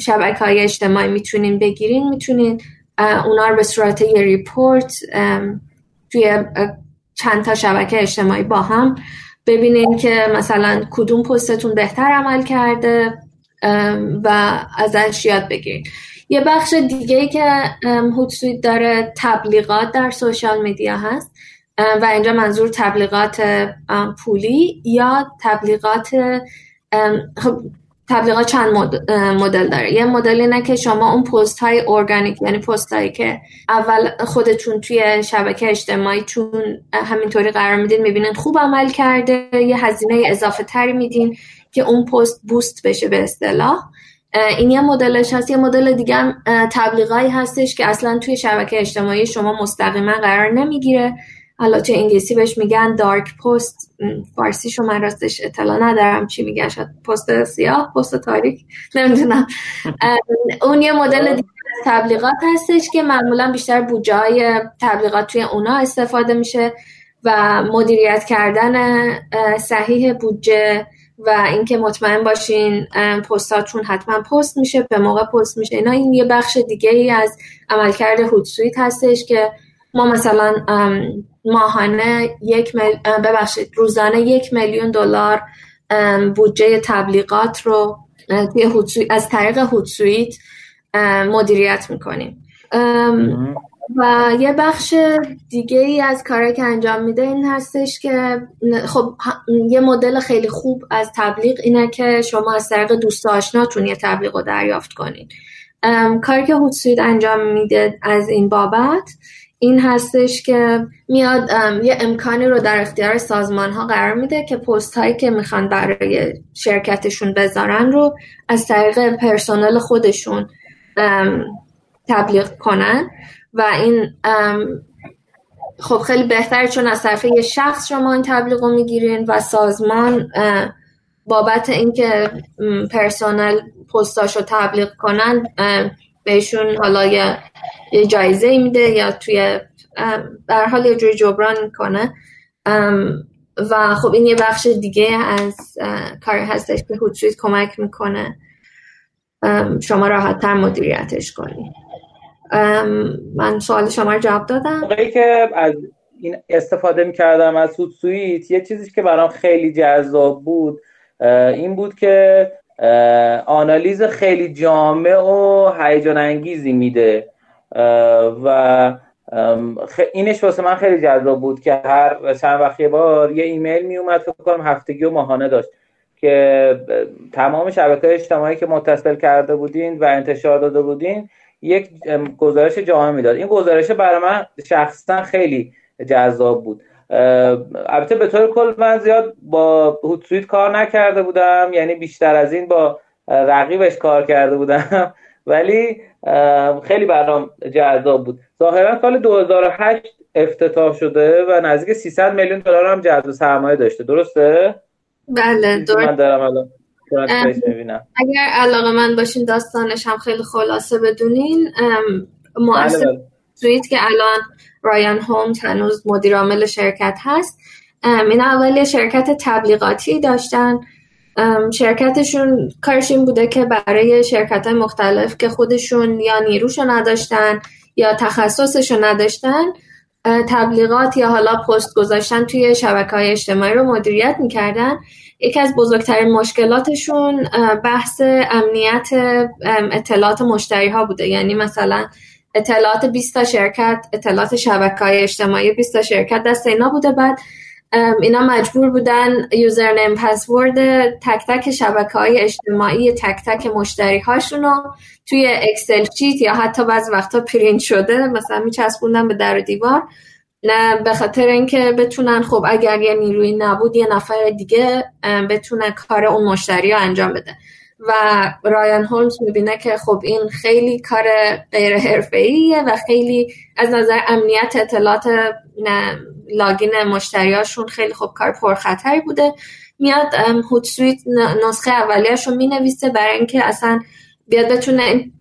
[SPEAKER 3] شبکه های اجتماعی می‌تونین بگیرین می‌تونین اونا رو به صورت یه ریپورت توی چند تا شبکه اجتماعی با هم ببینین که مثلا کدوم پستتون بهتر عمل کرده و ازش یاد بگیرین یه بخش دیگه که هوتسویت داره تبلیغات در سوشال میدیا هست و اینجا منظور تبلیغات پولی یا تبلیغات خب تبلیغات چند مدل داره. یه مدل اینه که شما اون پست های ارگانیک یعنی پست هایی که اول خودتون توی شبکه اجتماعی چون همینطوری قرار میدین می‌بینین خوب عمل کرده یه هزینه اضافه تری میدین که اون پست بوست بشه به اصطلاح. این یه مدلش هست. یه مدل دیگه هم تبلیغایی هستش که اصلا توی شبکه اجتماعی شما مستقیما قرار نمی‌گیره. حالا چه انگلیسی بهش میگن دارک پست فارسی شما راستش اطلاع ندارم چی میگن شاید پست سیاه پست تاریک نمی‌دونم. اون یه مدل تبلیغات هستش که معمولا بیشتر بودجه های تبلیغات توی اونا استفاده میشه و مدیریت کردن صحیح بودجه و اینکه مطمئن باشین پستاتون حتما پست میشه به موقع پست میشه. اینا این یه بخش دیگه ای از عملکرد هودسویت هستش که ما مثلا ماهانه یک مل... ببخشید روزانه یک میلیون دلار بودجه تبلیغات رو از طریق هودسویت مدیریت می‌کنیم. و یه بخش دیگه ای از کاری که انجام میده این هستش که خب یه مدل خیلی خوب از تبلیغ اینه که شما از طریق دوست آشناتون یه تبلیغ رو دریافت کنید. کاری که هودسویت انجام میده از این بابت این هستش که میاد یه امکانی رو در اختیار سازمان ها قرار میده که پست هایی که می‌خوان برای شرکتشون بذارن رو از طریق پرسنل خودشون تبلیغ کنن. و این خب خیلی بهتره چون از طرف یه شخص شما این تبلیغ رو می‌گیرین و سازمان بابت اینکه پرسنل پستاشو تبلیغ کنن بهشون حالا یه, یه جایزه میده یا توی در حال یه جوری جبران می‌کنه. و خب این یه بخش دیگه از کار هستش که هوتسویت کمک می‌کنه شما راحت تر مدیریتش کنید من سوال شما رو جواب دادم.
[SPEAKER 1] موقعی که از این استفاده می‌کردم از هوتسویت یه چیزی که برام خیلی جذاب بود این بود که آنالیز خیلی جامع و هیجان انگیزی میده. و اینش واسه من خیلی جذاب بود که هر چند وقت یه بار یه ایمیل میومد فکر کنم هفتگی و ماهانه داشت که تمام شبکه اجتماعی که متصل کرده بودین و انتشار داده بودین یک گزارش جامع می‌داد. این گزارش برای من شخصا خیلی جذاب بود. البته به طور کل من زیاد با هوتسویت کار نکرده بودم یعنی بیشتر از این با رقیبش کار کرده بودم. ولی خیلی برام جذاب بود. ظاهرا سال 2008 افتتاح شده و نزدیک 300 میلیون دلار هم جذب سرمایه داشته. درسته؟
[SPEAKER 3] بله درست
[SPEAKER 1] من دارم الان
[SPEAKER 3] اگر علاقه من باشین داستانش هم خیلی خلاصه بدونین. مؤسسه بله، بله. که الان رایان هومز هنوز مدیر عامل شرکت هست. این اول شرکت تبلیغاتی داشتن. شرکتشون کارش این بوده که برای شرکت های مختلف که خودشون یا نیروشو نداشتن یا تخصصشو نداشتن تبلیغات یا حالا پست گذاشتن توی شبکه های اجتماعی رو مدیریت می‌کردن. یکی از بزرگترین مشکلاتشون بحث امنیت اطلاعات مشتری ها بوده. یعنی مثلا اطلاعات 20 تا شرکت اطلاعات شبکه های اجتماعی 20 تا شرکت دست اینا بوده. بعد اینا مجبور بودن username password تک تک شبکه های اجتماعی تک تک مشتری رو توی Excel sheet یا حتی بعض وقتا پرینت شده مثلا میچسبوندن به در و دیوار. نه به خاطر اینکه بتونن خب اگر یه نیروی نبود یه نفر دیگه بتونه کار اون مشتری رو انجام بده. و رایان هولمز می‌بینه که خب این خیلی کار غیر حرفه‌ایه و خیلی از نظر امنیت اطلاعات لاگین مشتریاشون خیلی خب کار پرخطری بوده. میاد هوتسویت نسخه اولیش رو می‌نویسه برای اینکه اصلا بیاد بتونه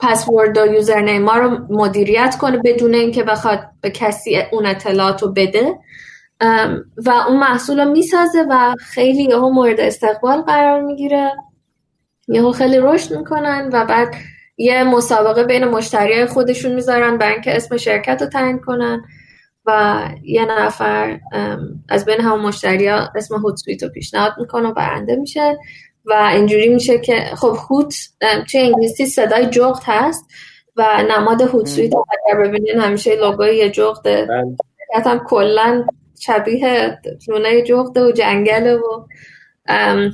[SPEAKER 3] پسورد و یوزرنیم ما رو مدیریت کنه بدون اینکه بخواد به کسی اون اطلاعات رو بده و اون محصول رو می‌سازه و خیلی یهو مورد استقبال قرار می‌گیره. یهو خیلی رشد می‌کنن و بعد یه مسابقه بین مشتری خودشون می‌ذارن برای اینکه اسم شرکت رو تعیین کنن. و یه نفر از بین همون مشتری ها اسم هوت سویت رو پیشنهاد می‌کنه و برنده میشه و اینجوری میشه که خب هوت توی انگلیسی صدای جغت هست و نماد هوت سویت اگر ببینین همیشه لوگوی یه جغده بله. هم کلا شبیه لونه جغده و جنگله و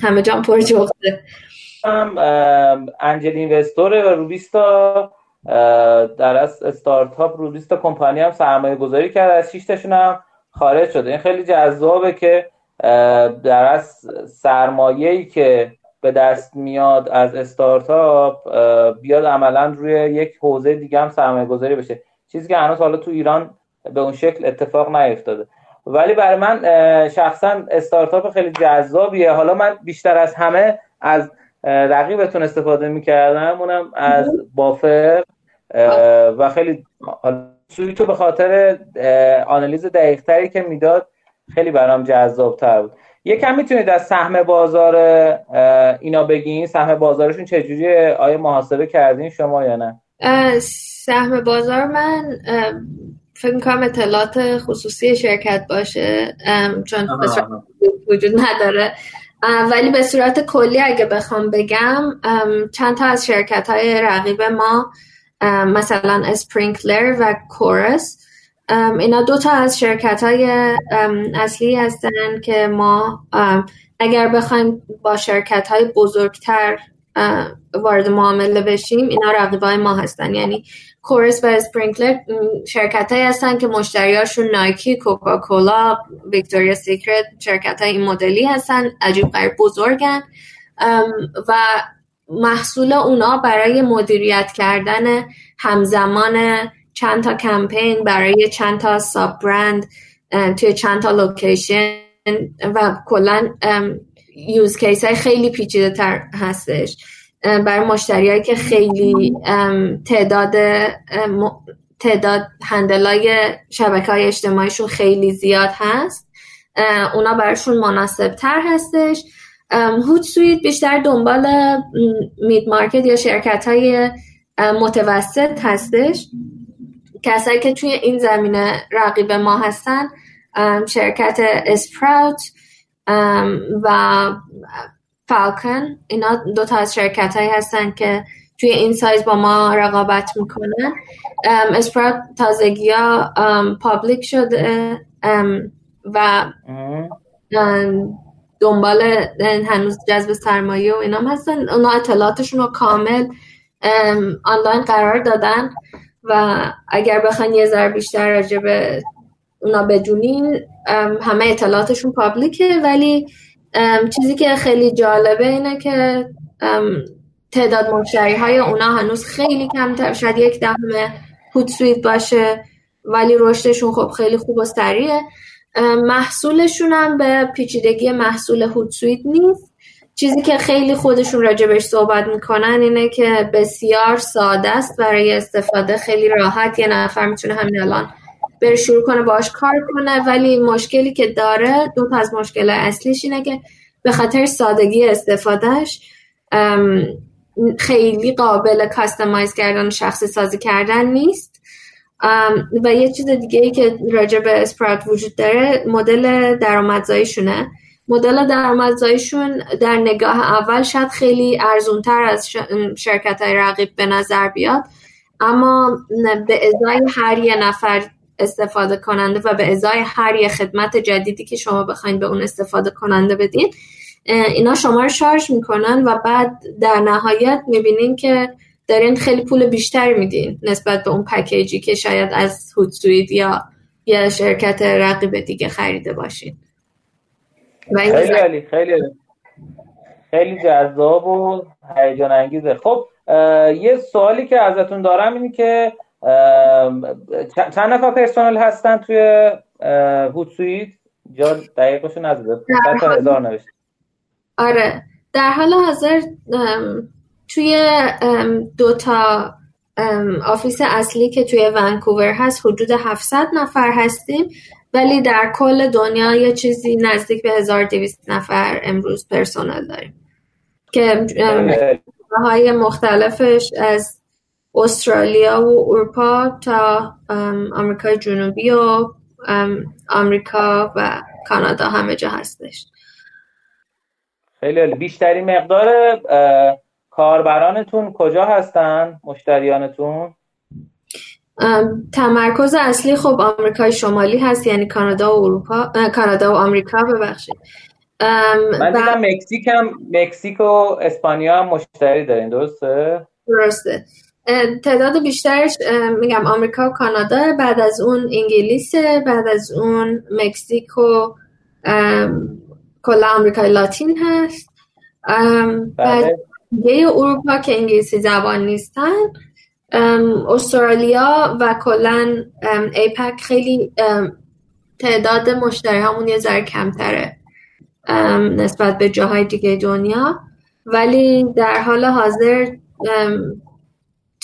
[SPEAKER 3] همه جان پر جغده.
[SPEAKER 1] هم انجل اینوستوره و روبیستا. در از استارتاپ روبیستا کمپانی هم سرمایه گذاری کرده از شیشتشون هم خارج شده. این خیلی جذابه که در از سرمایه‌ای که به دست میاد از استارتاپ بیاد عملا روی یک حوزه دیگه هم سرمایه گذاری بشه. چیزی که هنوز حالا تو ایران به اون شکل اتفاق نیفتاده. ولی برای من شخصا استارتاپ خیلی جذابیه. حالا من بیشتر از همه از رقیبتون استفاده می‌کردم. اونم از بافر. و خیلی سویتو به خاطر آنالیز دقیقتری که می‌داد خیلی برام جذابتر بود. یکم می‌تونید از سهم بازار اینا بگین. سهم بازارشون چجوری آیا محاسبه کردین شما یا نه؟
[SPEAKER 3] سهم بازار من فکر می‌کنم اطلاعات خصوصی شرکت باشه چون وجود نداره. ولی به صورت کلی اگه بخوام بگم چند تا از شرکت های رقیب ما مثلا اسپرینکلر و کورس. اینا دو تا از شرکت های اصلی هستن که ما اگر بخوایم با شرکت های بزرگتر وارد معامله بشیم اینا رقیبای ما هستن. یعنی Khoros و Sprinklr شرکت هایی هستن که مشتریاشون نایکی کوکاکولا ویکتوریا سیکرت شرکت های این مدلی هستن عجیب غریب بزرگن. و محصول اونا برای مدیریت کردن همزمان چند تا کمپین برای چند تا sub brand توی چند تا location و کلا use case های خیلی پیچیده تر هستش برای مشتریایی که خیلی تعداد تعداد handle ای شبکه های اجتماعیشون خیلی زیاد هست اونا براشون مناسب تر هستش. Hootsuite بیشتر دنبال mid market یا شرکت های متوسط هستش. کسایی که توی این زمینه رقیب ما هستن شرکت Sprout و Falcon اینا دو تا از شرکت هایی هستن که توی این سایز با ما رقابت می‌کنن. Sprout تازگی ها public شده و دنبال هنوز جذب سرمایه و اینا هستن. اونا اطلاعاتشون رو کامل آنلاین قرار دادن و اگر بخواین یه ذره بیشتر راجع به اونا بدونین همه اطلاعاتشون پابلیکه. ولی چیزی که خیلی جالبه اینه که تعداد مشتری های اونا هنوز خیلی کمتر شاید یک دهم هود سویت باشه ولی رشدشون خب خیلی خوب و سریعه. محصولشون هم به پیچیدگی محصول هود سویت نیست. چیزی که خیلی خودشون راجبش صحبت می‌کنن اینه که بسیار ساده است. برای استفاده خیلی راحت. یه نفر می‌تونه همین الان بره شروع کنه باش کار کنه. ولی مشکلی که داره دو تا از مشکل اصلیش اینه که به خاطر سادگی استفادهش خیلی قابل کاستماایز کردن و شخصی سازی کردن نیست. و یه چیز دیگه ای که راجع به اسپرات وجود داره مدل درآمدزاییشونه. مدل درآمدزاییشون در نگاه اول شاید خیلی ارزونتر از شرکت های رقیب به نظر بیاد اما به ازای هر یه نفر استفاده کننده و به ازای هر یه خدمت جدیدی که شما بخواید به اون استفاده کننده بدین اینا شما رو شارژ می‌کنن و بعد در نهایت می‌بینین که دارین خیلی پول بیشتر میدین نسبت به اون پکیجی که شاید از هودسوید یا یا شرکت رقیب دیگه خریده باشین.
[SPEAKER 1] خیلی خیلی خیلی جذاب و هیجان انگیزه. خب یه سوالی که ازتون دارم اینه که چند نفر پرسنل هستن توی Hootsuite؟ جا دقیقشو نزده. هزار نوشته
[SPEAKER 3] آره. در حال حاضر توی دو تا office اصلی که توی ونکوور هست حدود 700 نفر هستیم ولی در کل دنیا یه چیزی نزدیک به 1200 نفر امروز پرسنل داریم. که های مختلفش از استرالیا و اروپا تا آمریکای جنوبی و آمریکا و کانادا همه جا هستش.
[SPEAKER 4] خیلی بیشتری مقدار کاربرانتون کجا هستن؟ مشتریانتون؟
[SPEAKER 3] تمرکز اصلی خب آمریکای شمالی هست یعنی کانادا و اروپا. کانادا و آمریکا ببخشید.
[SPEAKER 4] من دیدم مکزیک هم مکزیک و اسپانیا هم مشتری دارین درسته؟
[SPEAKER 3] درسته. تعداد بیشترش میگم آمریکا و کانادا بعد از اون انگلیس بعد از اون مکزیک و کلا آمریکای لاتین هست. بعد بله. دیگه اروپا که انگلیسی زبان نیستن. استرالیا و کلا ایپک خیلی تعداد مشتری همون یه ذره کمتره نسبت به جاهای دیگه دنیا. ولی در حال حاضر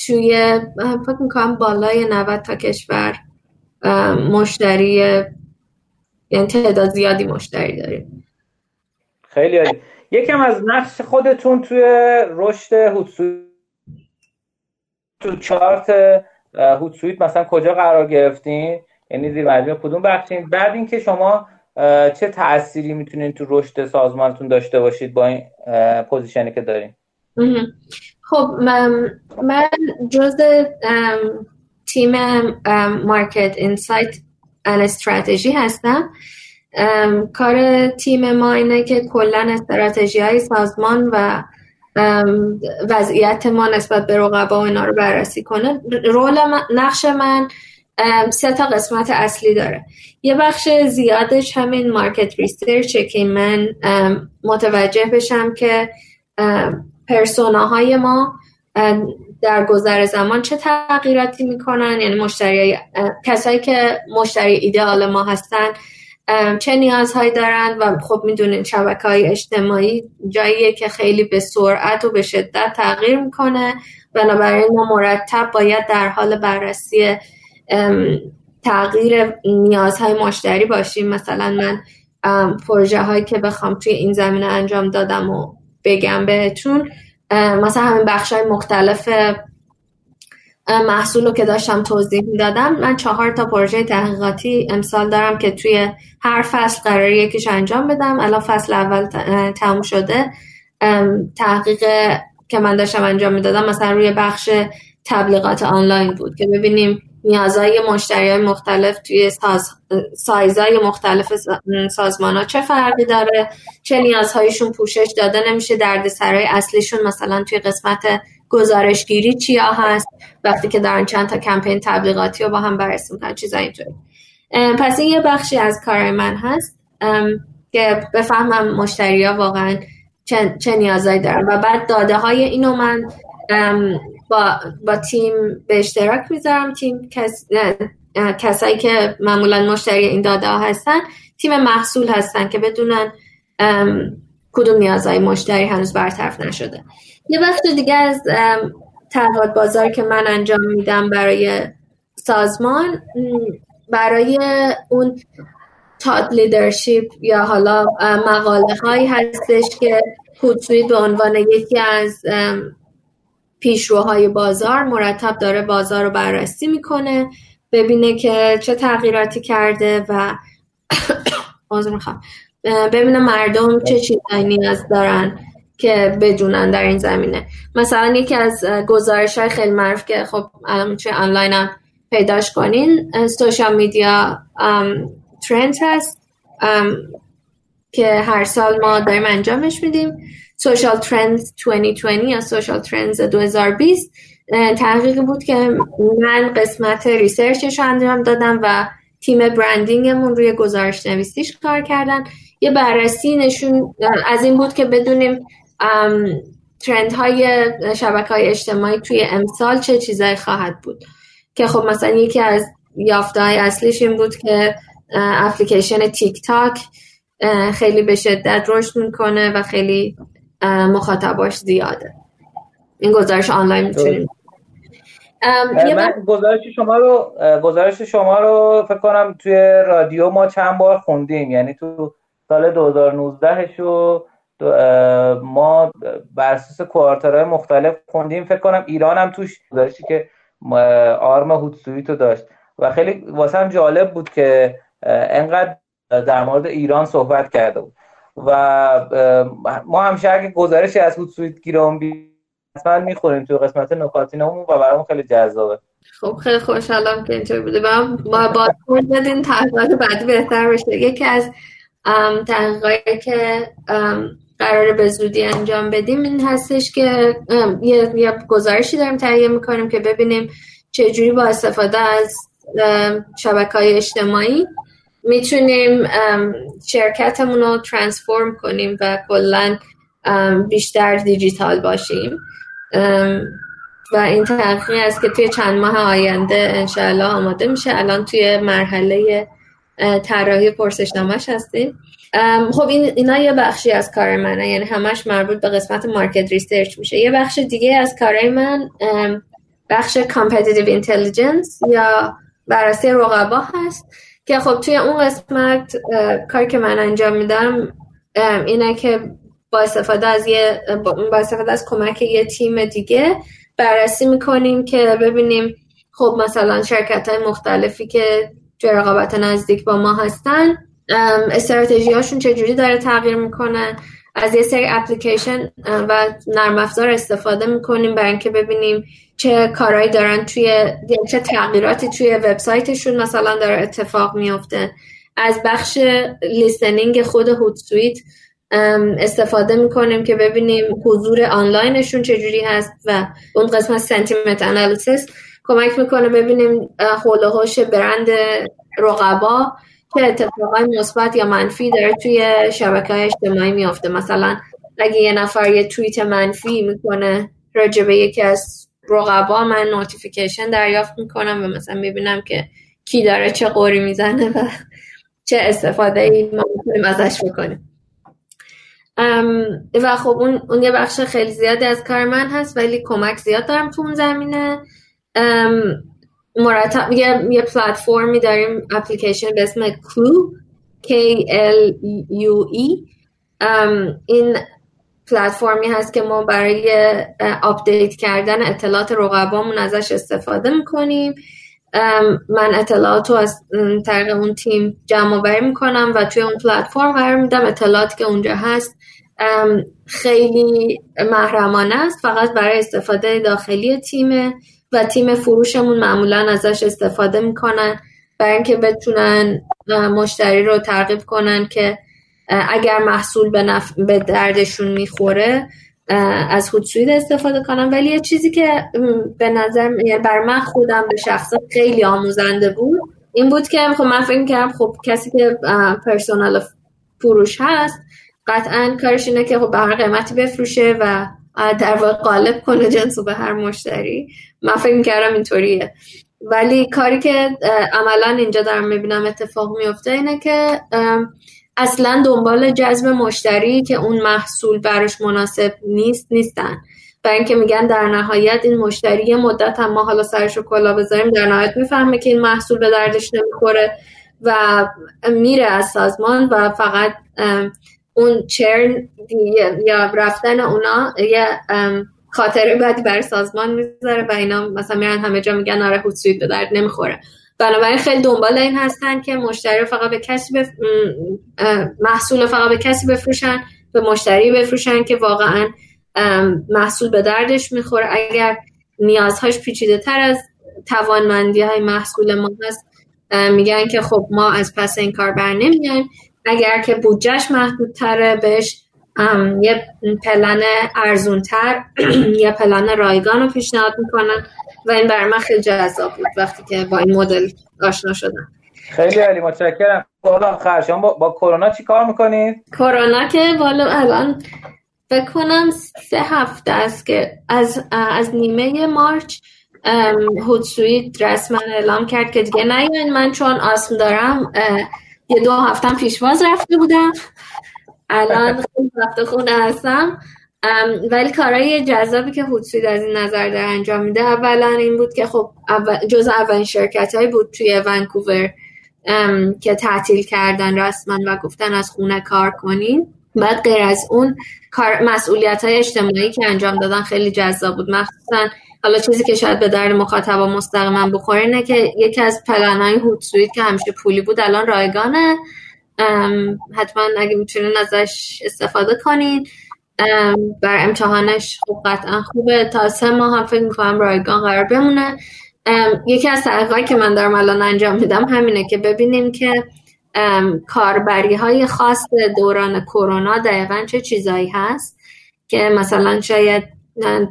[SPEAKER 3] توی فکر می‌کنم بالای 90 تا کشور مشتری یعنی تعداد زیادی مشتری داریم.
[SPEAKER 4] خیلی عالی. یکم از نقش خودتون توی رشد هوتسویت تو چارت Hootsuite مثلا کجا قرار گرفتین؟ یعنی زیر مجموعه کدوم بخشین؟ بعد اینکه شما چه تأثیری می‌تونین تو رشد سازمانتون داشته باشید با این position ی که دارین؟
[SPEAKER 3] خب من, من جز تیم market insight and strategy هستم. کار تیم ما اینه که کلا استراتژی های سازمان و وضعیت ما نسبت به رقبا و اینا رو بررسی کنه. رول نقش من سه تا قسمت اصلی داره. یه بخش زیادش همین مارکت ریسرچه که من متوجه بشم که پرسوناهای ما در گذر زمان چه تغییراتی می‌کنن؟ یعنی مشتری کسایی که مشتری ایدئال ما هستن چه نیازهایی دارن و خب می‌دونین شبکه های اجتماعی جاییه که خیلی به سرعت و به شدت تغییر می‌کنه. بنابراین ما مرتب باید در حال بررسی تغییر نیازهای مشتری باشیم. مثلا من پروژه هایی که بخوام توی این زمینه انجام دادم و بگم بهتون مثلا همین بخش های مختلف محصول رو که داشتم توضیح می‌دادم. من چهار تا پروژه تحقیقاتی امسال دارم که توی هر فصل قراری یکیش انجام بدم. الان فصل اول تموم شده. تحقیق که من داشتم انجام می‌دادم مثلا روی بخش تبلیغات آنلاین بود که ببینیم نیازهای مشتری مختلف توی ساز... سایزهای مختلف سازمان ها چه فرقی داره؟ چه نیازهایشون پوشش داده؟ نمیشه دردسرهای اصلیشون مثلا توی قسمت گزارشگیری چیا هست؟ وقتی که دارن چند تا کمپین تبلیغاتی رو با هم بررسی می‌کنن چیزا اینطوری پس این یه بخشی از کار من هست که بفهمم مشتری ها واقعا چه, چه نیازهایی دارن. و بعد داده های اینو من با, با تیم به اشتراک می‌ذارم. تیم کس... کسایی که معمولا مشتری این داده ها هستن تیم محصول هستن که بدونن کدوم نیازهای مشتری هنوز برطرف نشده. یه بخش دیگه از تحقیقات بازار که من انجام میدم برای سازمان برای اون تاد لیدرشپ یا حالا مقاله هایی هستش که خودسوی به عنوان یکی از پیشروهای بازار مرتب داره بازار رو بررسی می‌کنه ببینه که چه تغییراتی کرده و ببینه مردم چه چیزایی نیاز دارن که بدونن در این زمینه. مثلا یکی از گزارش های خیلی معروف که خب توی آنلاین هم پیداش کنین social media trend هست. که هر سال ما داریم انجامش میدیم. social trends 2020 یا social trends 2020 تحقیقی بود که من قسمت research ش انجام دادم و تیم branding مون روی گزارش نویسیش کار کردن. یه بررسی نشون از این بود که بدونیم ترند های شبکه های اجتماعی توی امسال چه چیزایی خواهد بود. که خب مثلا یکی از یافته های اصلیش این بود که اپلیکیشن تیک تاک خیلی به شدت رشد می‌کنه و خیلی مخاطباش زیاده. این گزارش آنلاین می‌تونیم.
[SPEAKER 4] من گزارش شما رو گزارش شما رو فکر کنم توی رادیو ما چند بار خوندیم. یعنی تو سال 2019 و ما بر اساس کوارترهای مختلف خوندیم. فکر کنم ایران هم توش داشتی که آرم هوتسویت رو داشت. و خیلی واسه هم جالب بود که انقدر در مورد ایران صحبت کرده بود. و ما همیشه اگه گزارشی از هوتسویت گیرم بی حتما می‌خوریم تو قسمت نکاتینمون و برامون خیلی جذابه.
[SPEAKER 3] خب خیلی خوشحالم که اینطور بوده ما با بدین تحقیقات بعدی بهتر بشه یکی از تحقیقاتی که قرار به زودی انجام بدیم این هستش که یه, یه گزارشی داریم تهیه می‌کنیم که ببینیم چجوری با استفاده از شبکه های اجتماعی می‌تونیم شرکتمون رو ترانسفورم کنیم و کلا بیشتر دیجیتال باشیم. و این تحقیقی است که توی چند ماه آینده انشاءالله آماده میشه. الان توی مرحله طراحی پرسشنامهش هستیم. خب این اینا یه بخشی از کار منه. یعنی همش مربوط به قسمت market research میشه. یه بخش دیگه از کارهای من بخش competitive intelligence یا بررسی رقبا هست. که خب توی اون قسمت کاری که من انجام میدم اینه که با استفاده از یه با استفاده از کمک یه تیم دیگه بررسی می‌کنیم که ببینیم خب مثلا شرکت های مختلفی که توی رقابت نزدیک با ما هستن استراتژی هاشون چجوری داره تغییر می‌کنه. از یه سری اپلیکیشن و نرم افزار استفاده می‌کنیم برای اینکه ببینیم چه کارهایی دارن توی یعنی چه تغییراتی توی وبسایتشون مثلا داره اتفاق میفته از بخش listening خود Hootsuite استفاده می‌کنیم که ببینیم حضور آنلاینشون چجوری هست و اون قسمت sentiment analysis کمک می‌کنه ببینیم حول برند رقبا چه اتفاقای مثبت یا منفی داره توی شبکه های اجتماعی میافته؟ مثلا اگه یه نفر یه توییت منفی می‌کنه راجبه یکی از رقبا من notification دریافت می‌کنم و مثلا می‌بینم که کی داره چه غری می‌زنه و چه استفاده ای ما می‌تونیم ازش بکنیم. و خب اون, اون یه بخش خیلی زیادی از کار من هست ولی کمک زیاد دارم تو اون زمینه. مرتب یه, یه پلتفرمی داریم اپلیکیشن به اسم Klue K L U E. این پلتفرمی هست که ما برای update کردن اطلاعات رقبامون ازش استفاده می‌کنیم. من اطلاعات رو از طریق اون تیم جمع بری می‌کنم و توی اون پلتفرم قرار میدم اطلاعاتی که اونجا هست خیلی محرمانه است. فقط برای استفاده داخلی تیمه. و تیم فروشمون معمولا ازش استفاده می‌کنن برای اینکه بتونن مشتری رو ترغیب کنن که اگر محصول به, نف... به دردشون می‌خوره از هوتسوید استفاده کنم ولی یه چیزی که به نظر یعنی بر من خودم به شخصا خیلی آموزنده بود این بود که خب من فکر کردم خب کسی که پرسونال فروش هست قطعا کارش اینه که خب به هر قیمتی بفروشه و در واقع قالب کنه جنس به هر مشتری. من فکر کردم اینطوریه. ولی کاری که عملا اینجا دارم می‌بینم اتفاق میفته اینه که اصلا دنبال جذب مشتری که اون محصول براش مناسب نیست نیستن. و اینکه میگن در نهایت این مشتری یه مدت هم ما حالا سرش رو کلا بذاریم در نهایت می‌فهمه که این محصول به دردش نمی‌خوره و میره از سازمان و فقط اون چرن یا رفتن اونا یه خاطره بعدی بر سازمان می‌ذاره و اینا مثلا میرن همه جا میگن آره هوتسویت به درد نمی‌خوره. بنابراین خیلی دنبال این هستن که مشتری فقط به کسی بف... محصول فقط به کسی بفروشن به مشتری بفروشن که واقعا محصول به دردش می‌خوره. اگر نیازهاش پیچیده تر از توانمندی های محصول ما هست میگن که خب ما از پس این کار بر نمیایم. اگر که بودجهش محدودتره بهش یه پلن ارزونتر یه پلن رایگان رو پیشنهاد می‌کنن و این برای من خیلی جذاب بود وقتی که با این مدل آشنا شدم.
[SPEAKER 4] خیلی عالی متشکرم. سوال آخر شما با, با کرونا چی کار می‌کنید؟
[SPEAKER 3] کرونا که والا الان بکنم سه هفته است که از, از نیمه مارچ هوتسویت رسما اعلام کرد که دیگه نیاین من چون آسم دارم یه دو هفتم پیشواز رفته بودم. الان خیلی وقت خونه هستم. ولی کارهای جذابی که هوتسوید از این نظر در انجام میده اولا این بود که خب جز اولین شرکت هایی بود توی ونکوور که تعطیل کردن رسما و گفتن از خونه کار کنین بعد غیر از اون کار مسئولیت های اجتماعی که انجام دادن خیلی جذاب بود. مخصوصا حالا چیزی که شاید به درد مخاطبا مستقیما بخوره اینه که یکی از پلن های هوت که همیشه پولی بود الان رایگانه. حتما اگه می‌تونین ازش استفاده کنین. بر امتحانش خوب قطعا خوبه. تا سه ماه هم فکر می‌کنم رایگان قرار بمونه. یکی از تحقیقاتی که من دارم الان انجام میدم همینه که ببینیم که کاربری های خاص دوران کرونا دقیقا چه چیزایی هست که مثلا شاید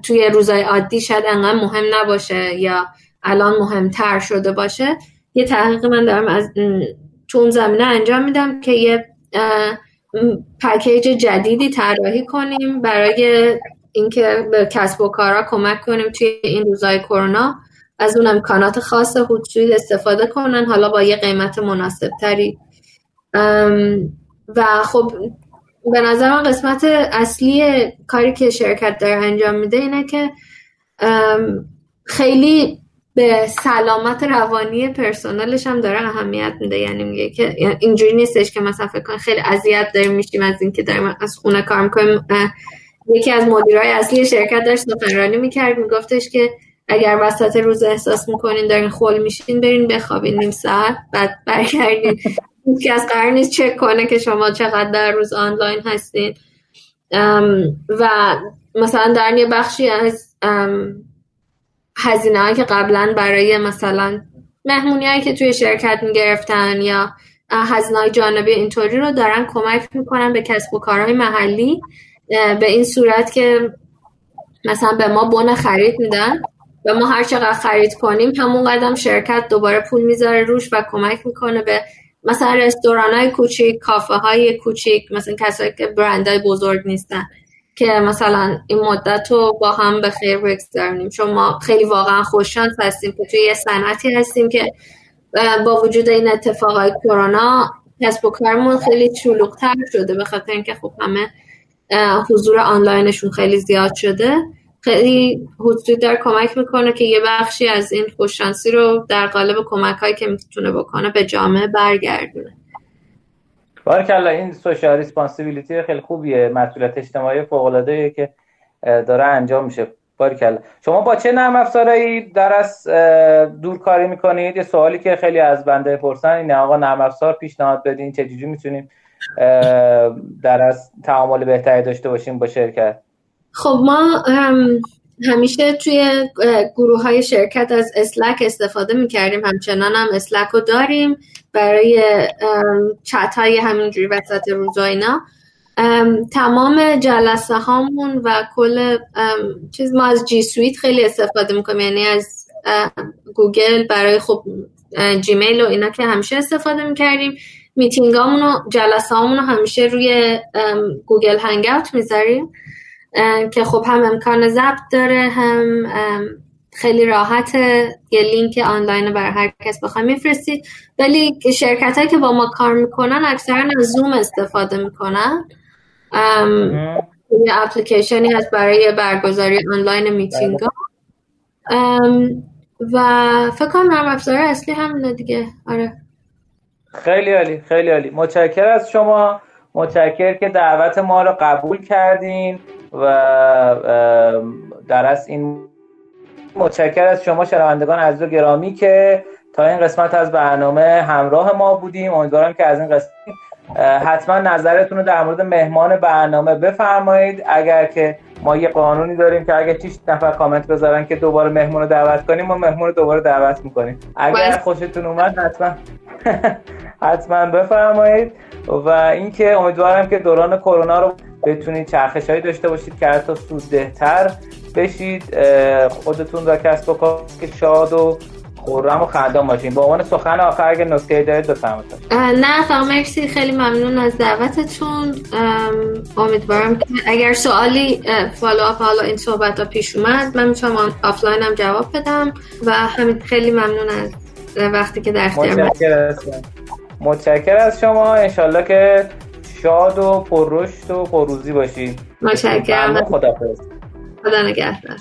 [SPEAKER 3] توی روزای عادی شاید انقدر مهم نباشه یا الان مهمتر شده باشه. یه تحقیق من دارم از تو اون زمینه انجام میدم که یه پکیج جدیدی طراحی کنیم برای اینکه به کسب و کارا کمک کنیم توی این روزهای کرونا. از اون امکانات خاص هوتسویت استفاده کنن حالا با یه قیمت مناسب تری و خب به نظر من قسمت اصلی کاری که شرکت داره انجام میده اینه که خیلی به سلامت روانی پرسنلش هم داره اهمیت میده. یعنی میگه که اینجوری نیستش که مثلا فکر کن خیلی اذیت داریم میشیم از اینکه داریم از خونه کار می‌کنیم. یکی از مدیرای اصلی شرکت داشت سخنرانی می‌کرد میگفتش که اگر وسط روز احساس می‌کنین دارین خول میشین برین بخوابین نیم ساعت بعد برگردین. که از قرار نیست چک کنه که شما چقدر در روز آنلاین هستین. و مثلا در یه بخشی از هزینه که قبلا برای مثلا مهمونی هایی که توی شرکت می‌گرفتن یا هزینه های جانبی اینطوری رو دارن کمک می‌کنن به کسب و کارهای محلی به این صورت که مثلا به ما بون خرید میدن. و ما هر چقدر خرید کنیم همون قدم شرکت دوباره پول می‌ذاره روش و کمک می‌کنه به مثلا رستوران های کوچیک کافه های کوچیک مثلا کسایی که برندهای بزرگ نیستن که مثلا این مدت رو با هم به خیر بگذارونیم چون ما خیلی واقعا خوششانس هستیم که توی یه صنعتی هستیم که با وجود این اتفاقای کرونا کسب و کارمون خیلی شلوغتر شده به خاطر اینکه خب همه حضور آنلاینشون خیلی زیاد شده. خیلی حضور در کمک می‌کنه که یه بخشی از این خوششانسی رو در قالب کمک هایی که می‌تونه بکنه به جامعه برگردونه.
[SPEAKER 1] بارکلا این سوشال ریسپانسیبیلیتی خیلی خوبیه مسئولیت اجتماعی فوق العاده که داره انجام میشه. بارکلا شما با چه نرم افزارهایی در از دورکاری می‌کنید؟ یه سوالی که خیلی از بنده پرسن اینه آقا نرم افزار پیشنهاد بدین چه می‌تونیم در از تعامل بهتری داشته باشیم با شرکت؟
[SPEAKER 3] خب ما همیشه توی گروه های شرکت از اسلک استفاده می‌کردیم. همچنان هم اسلک رو داریم برای چت های همینجوری وسط روزا اینا. تمام جلسه هامون و کل چیز ما از G Suite خیلی استفاده می‌کنیم. یعنی از گوگل برای خب جیمیل و اینا که همیشه استفاده می‌کردیم. میتینگ و جلسه هامون رو همیشه روی گوگل Hangout می‌ذاریم. که خب هم امکان ضبط داره هم خیلی راحت یه لینک آنلاین برای هر کس بخوای میفرستید. ولی شرکت هایی که با ما کار می‌کنن اکثرا از زوم استفاده می‌کنن. یه اپلیکیشنی هست برای برگزاری آنلاین میتینگ و فکر کنم نرم افزار اصلی همینه دیگه. آره.
[SPEAKER 1] خیلی عالی خیلی عالی. متشکر از شما. متشکر که دعوت ما رو قبول کردین. و در از این متشکر از شما شنوندگان عزیز و گرامی که تا این قسمت از برنامه همراه ما بودیم. امیدوارم که از این قسمت حتما نظرتون رو در مورد مهمان برنامه بفرمایید. اگر که ما یه قانونی داریم که اگر 6 نفر کامنت بذارن که دوباره مهمون رو دعوت کنیم ما مهمون رو دوباره دعوت می‌کنیم. اگر خوشتون اومد حتما. حتما بفرمایید. و اینکه امیدوارم که دوران کرونا رو بتونید چرخش هایی داشته باشید که حتی سوددهتر بشید. خودتون را کسب و کار که شاد و خورم و خندان باشین. با عنوان سخن آخر اگه نکته دارید بفرمایید.
[SPEAKER 3] نه فقط مرسی. خیلی ممنون از دعوتتون. امیدوارم که اگر سوالی follow up حالا این صحبت ها پیش اومد من می‌تونم آفلاین هم جواب بدم. و همین خیلی ممنون از وقتی که در اختیار
[SPEAKER 1] متشکر از شما. انشالله که شاد و پررشد و پرروزی باشید
[SPEAKER 3] متشکرم.
[SPEAKER 1] خدا
[SPEAKER 3] خدا نگهدار.